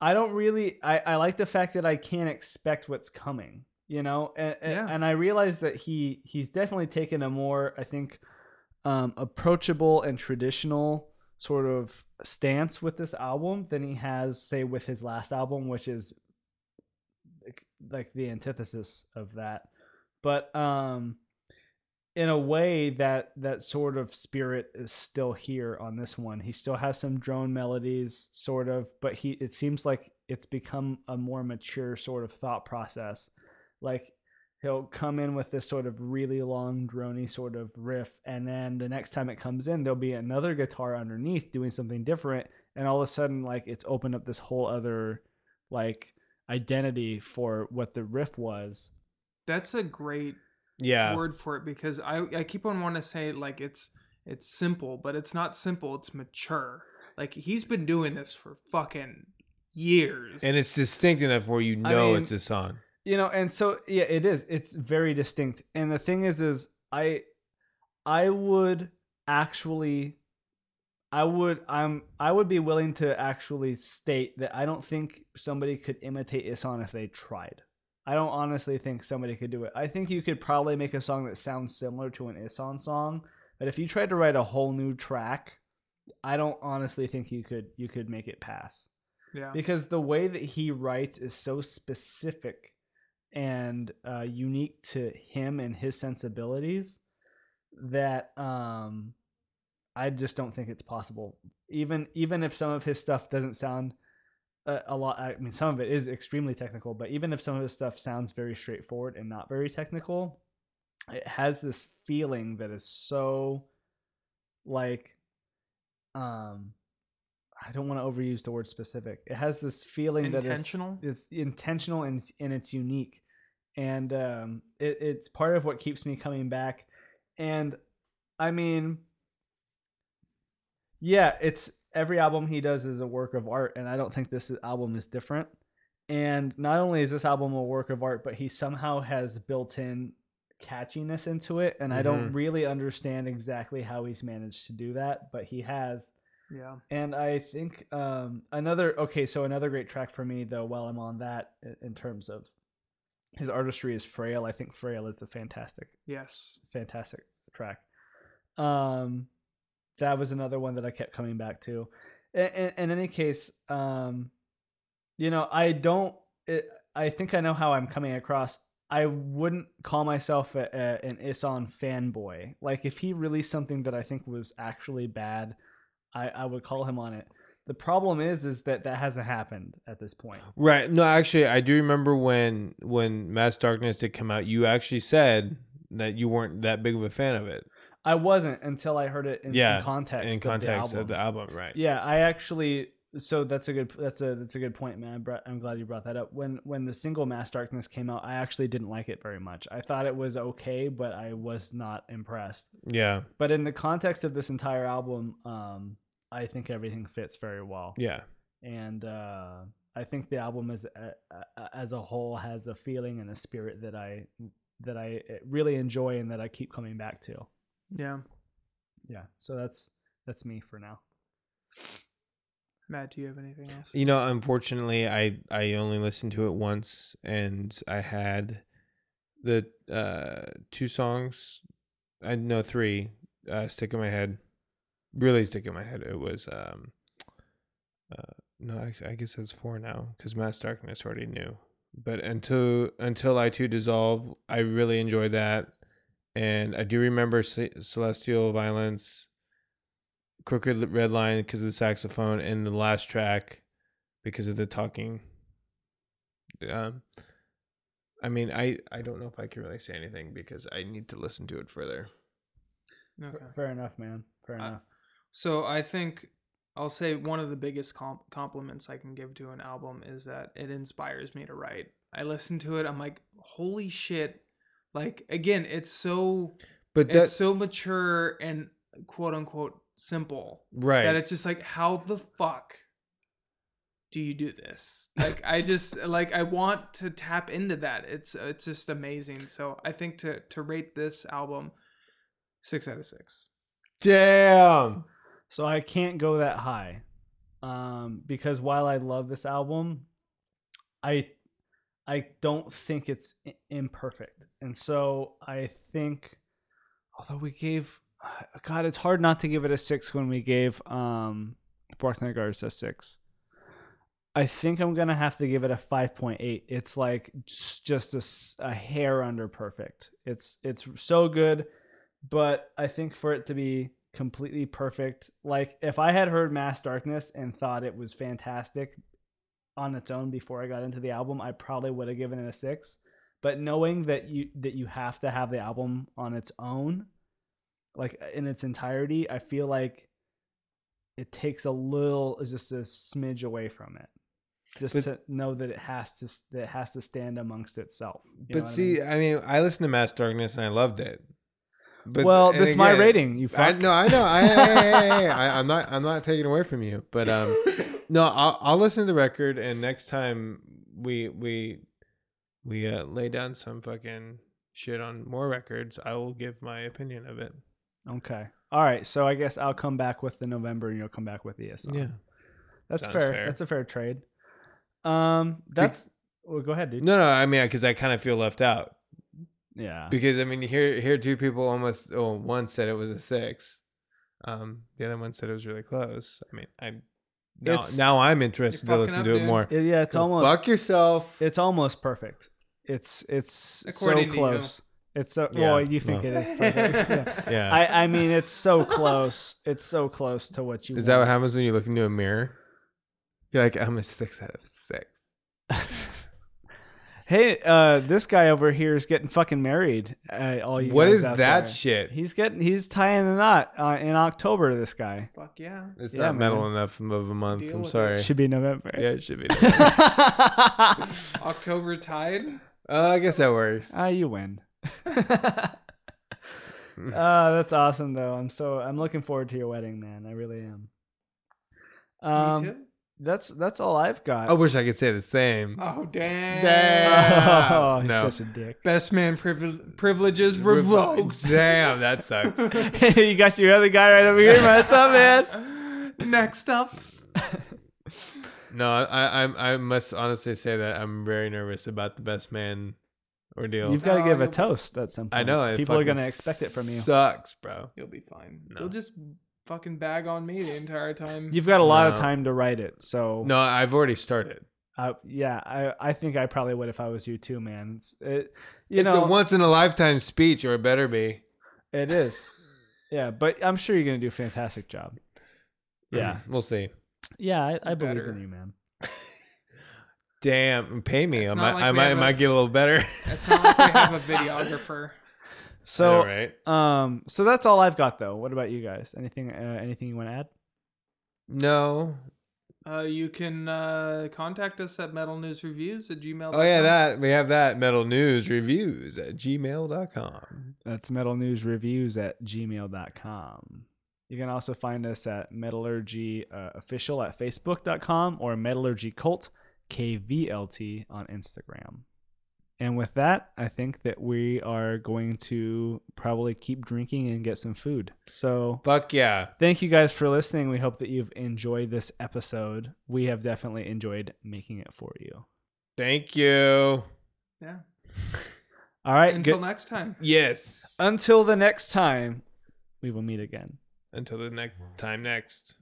I don't really. I I like the fact that I can't expect what's coming. You know, and and, Yeah. and I realize that he he's definitely taken a more I think um, approachable and traditional sort of stance with this album than he has say with his last album which is like, the antithesis of that. But um in a way that that sort of spirit is still here on this one. He still has some drone melodies sort of but he it seems like it's become a more mature sort of thought process. Like he'll come in with this sort of really long drony sort of riff and then the next time it comes in there'll be another guitar underneath doing something different and all of a sudden like it's opened up this whole other like identity for what the riff was That's a great Yeah. word for it because I I keep on wanting to say like it's it's simple, but it's not simple. It's mature. Like he's been doing this for fucking years, And it's distinct enough where you know mean- it's a song. you know and so yeah it is it's very distinct and the thing is is i i would actually i would i'm i would be willing to actually state that i don't think somebody could imitate Ihsahn if they tried. I don't honestly think somebody could do it. I think you could probably make a song that sounds similar to an Ihsahn song but if you tried to write a whole new track i don't honestly think you could you could make it pass. Yeah. because the way that he writes is so specific and uh, unique to him and his sensibilities that um, I just don't think it's possible. Even even if some of his stuff doesn't sound a, a lot, I mean, some of it is extremely technical, but even if some of his stuff sounds very straightforward and not very technical, it has this feeling that is so like um I don't want to overuse the word specific. It has this feeling that is Intentional. it's intentional and and it's unique, and um, it, it's part of what keeps me coming back. And I mean, yeah, it's every album he does is a work of art, and I don't think this album is different. And not only is this album a work of art, but he somehow has built in catchiness into it, and I don't Mhm. really understand exactly how he's managed to do that, but he has. Yeah. And I think um, another okay, so another great track for me though, while I'm on that, in terms of his artistry is "Frail." I think "Frail" is a fantastic, Yes. fantastic track. Um, that was another one that I kept coming back to. In, in, in any case, um, you know, I don't. It, I think I know how I'm coming across. I wouldn't call myself a, a, an Ihsahn fanboy. Like if he released something that I think was actually bad, I, I would call him on it. The problem is, is that that hasn't happened at this point. Right. No, actually, I do remember when when Mass Darkness did come out. You actually said that you weren't that big of a fan of it. I wasn't until I heard it in, Yeah, in context. in of context the album. of the album, right? Yeah, I actually. So that's a good. That's a that's a good point, man. I'm glad you brought that up. When when the single Mass Darkness came out, I actually didn't like it very much. I thought it was okay, but I was not impressed. Yeah. But in the context of this entire album, um, I think everything fits very well. Yeah. And uh, I think the album as a, a- as a whole has a feeling and a spirit that I that I really enjoy and that I keep coming back to. Yeah. Yeah. So that's that's me for now. Matt, do you have anything else? You know, unfortunately, I I only listened to it once, and I had the uh too songs. I know three uh, stick in my head. Really stick in my head. It was um. Uh, no, I, I guess it's four now because Mass Darkness already knew. But until until I two dissolve, I really enjoyed that, and I do remember Ce- Celestial Violence, Crooked Red Line because of the saxophone, and the last track because of the talking. Um, I mean, I I don't know if I can really say anything because I need to listen to it further. Okay. Fair enough, man. Fair Uh, enough. So I think I'll say one of the biggest comp- compliments I can give to an album is that it inspires me to write. I listen to it, I'm like, holy shit! Like again, it's so But it's that's so mature and quote unquote simple right. that it's just like, how the fuck do you do this? Like I just like I want to tap into that. It's it's just amazing. So I think to to rate this album six out of six. Damn. So I can't go that high, um, because while I love this album, I I don't think it's imperfect, and so I think, although we gave, God, it's hard not to give it a six when we gave um, Bark Night a six. I think I'm gonna have to give it a five point eight. It's like just, a, a hair under perfect. It's it's so good, but I think for it to be completely perfect, like if I had heard Mass Darkness and thought it was fantastic on its own before I got into the album, I probably would have given it a six. But knowing that you that you have to have the album on its own, like in its entirety, I feel like it takes a little, just a smidge away from it, just But- to know that it has to that it has to stand amongst itself. You know But what I see, mean? I mean, I listened to Mass Darkness and I loved it. But well, this is my rating. You I no, I know. I, hey, hey, I, I'm not. I'm not taking away from you. But um, no, I'll, I'll listen to the record, and next time we we we uh, lay down some fucking shit on more records, I will give my opinion of it. Okay. All right. So I guess I'll come back with the Novembre, and you'll come back with the ESL. Yeah. that's fair. fair. That's a fair trade. Um, that's. Well, go ahead, dude. No, no. I mean, because I kind of feel left out Yeah. because I mean, here here two people almost. Oh, one said it was a six. Um, the other one said it was really close. I mean, I now, It's- now I'm interested to listen up, to it more. It- yeah. It's almost. fuck yourself. It's almost perfect. It's it's According so to you. close. It's so. Yeah, well, you think no. it is perfect. (laughs) yeah. yeah. I I mean, it's so close. It's so close to what you. Is that what happens when you look into a mirror? You're like, I'm a six out of six. (laughs) Hey, uh, this guy over here is getting fucking married. Uh, all you. What guys is out that there. shit? He's getting. He's tying a knot uh, in October. This guy Fuck yeah. It's Yeah, not metal man. enough of a month. Deal I'm with sorry. it. should be November. Yeah, it should be. (laughs) October Tide. uh, I guess that works. Ah, you win. uh, (laughs) (laughs) that's awesome though. I'm so I'm looking forward to your wedding, man. I really am. Um, Me too. That's that's all I've got. I wish I could say the same. Oh damn. Oh, (laughs) you're No. such a dick. Best man privi- privileges revoked. (laughs) Damn, that sucks. (laughs) you got your other guy right over here. man. What's up, man? Next up. No, I, I I must honestly say that I'm very nervous about the best man ordeal. You've got to Oh, give a you'll- toast at some point. I know it people are fucking gonna expect it from you. Sucks, bro. You'll be fine. No. You'll just fucking bag on me the entire time. You've got a lot of No. time to write it, so No, I've already started. Uh, yeah, I, I think I probably would if I was you too, man. It's, it, you it's know, a once in a lifetime speech, or it better be. it is. Yeah, but I'm sure you're gonna do a fantastic job. Yeah, we'll see. yeah, I, I believe Better. in you, man. Damn, pay me. It's I not might, like I we might, have a- might get a little better. It's not like we have a (laughs) videographer. So, All right. um, so that's all I've got though. What about you guys? Anything, uh, anything you want to add? No. Uh, you can uh, contact us at metalnewsreviews at gmail. Oh yeah, that we have that metal news reviews at gmail.com. That's metalnewsreviews at gmail.com. You can also find us at metallurgy uh, official at facebook.com or metallurgy cult kvlt on Instagram. And with that, I think that we are going to probably keep drinking and get some food. So Fuck yeah. thank you guys for listening. We hope that you've enjoyed this episode. We have definitely enjoyed making it for you. Thank you. Yeah. (laughs) All right. Until good- next time. Yes. Until the next time, we will meet again. Until the next time next.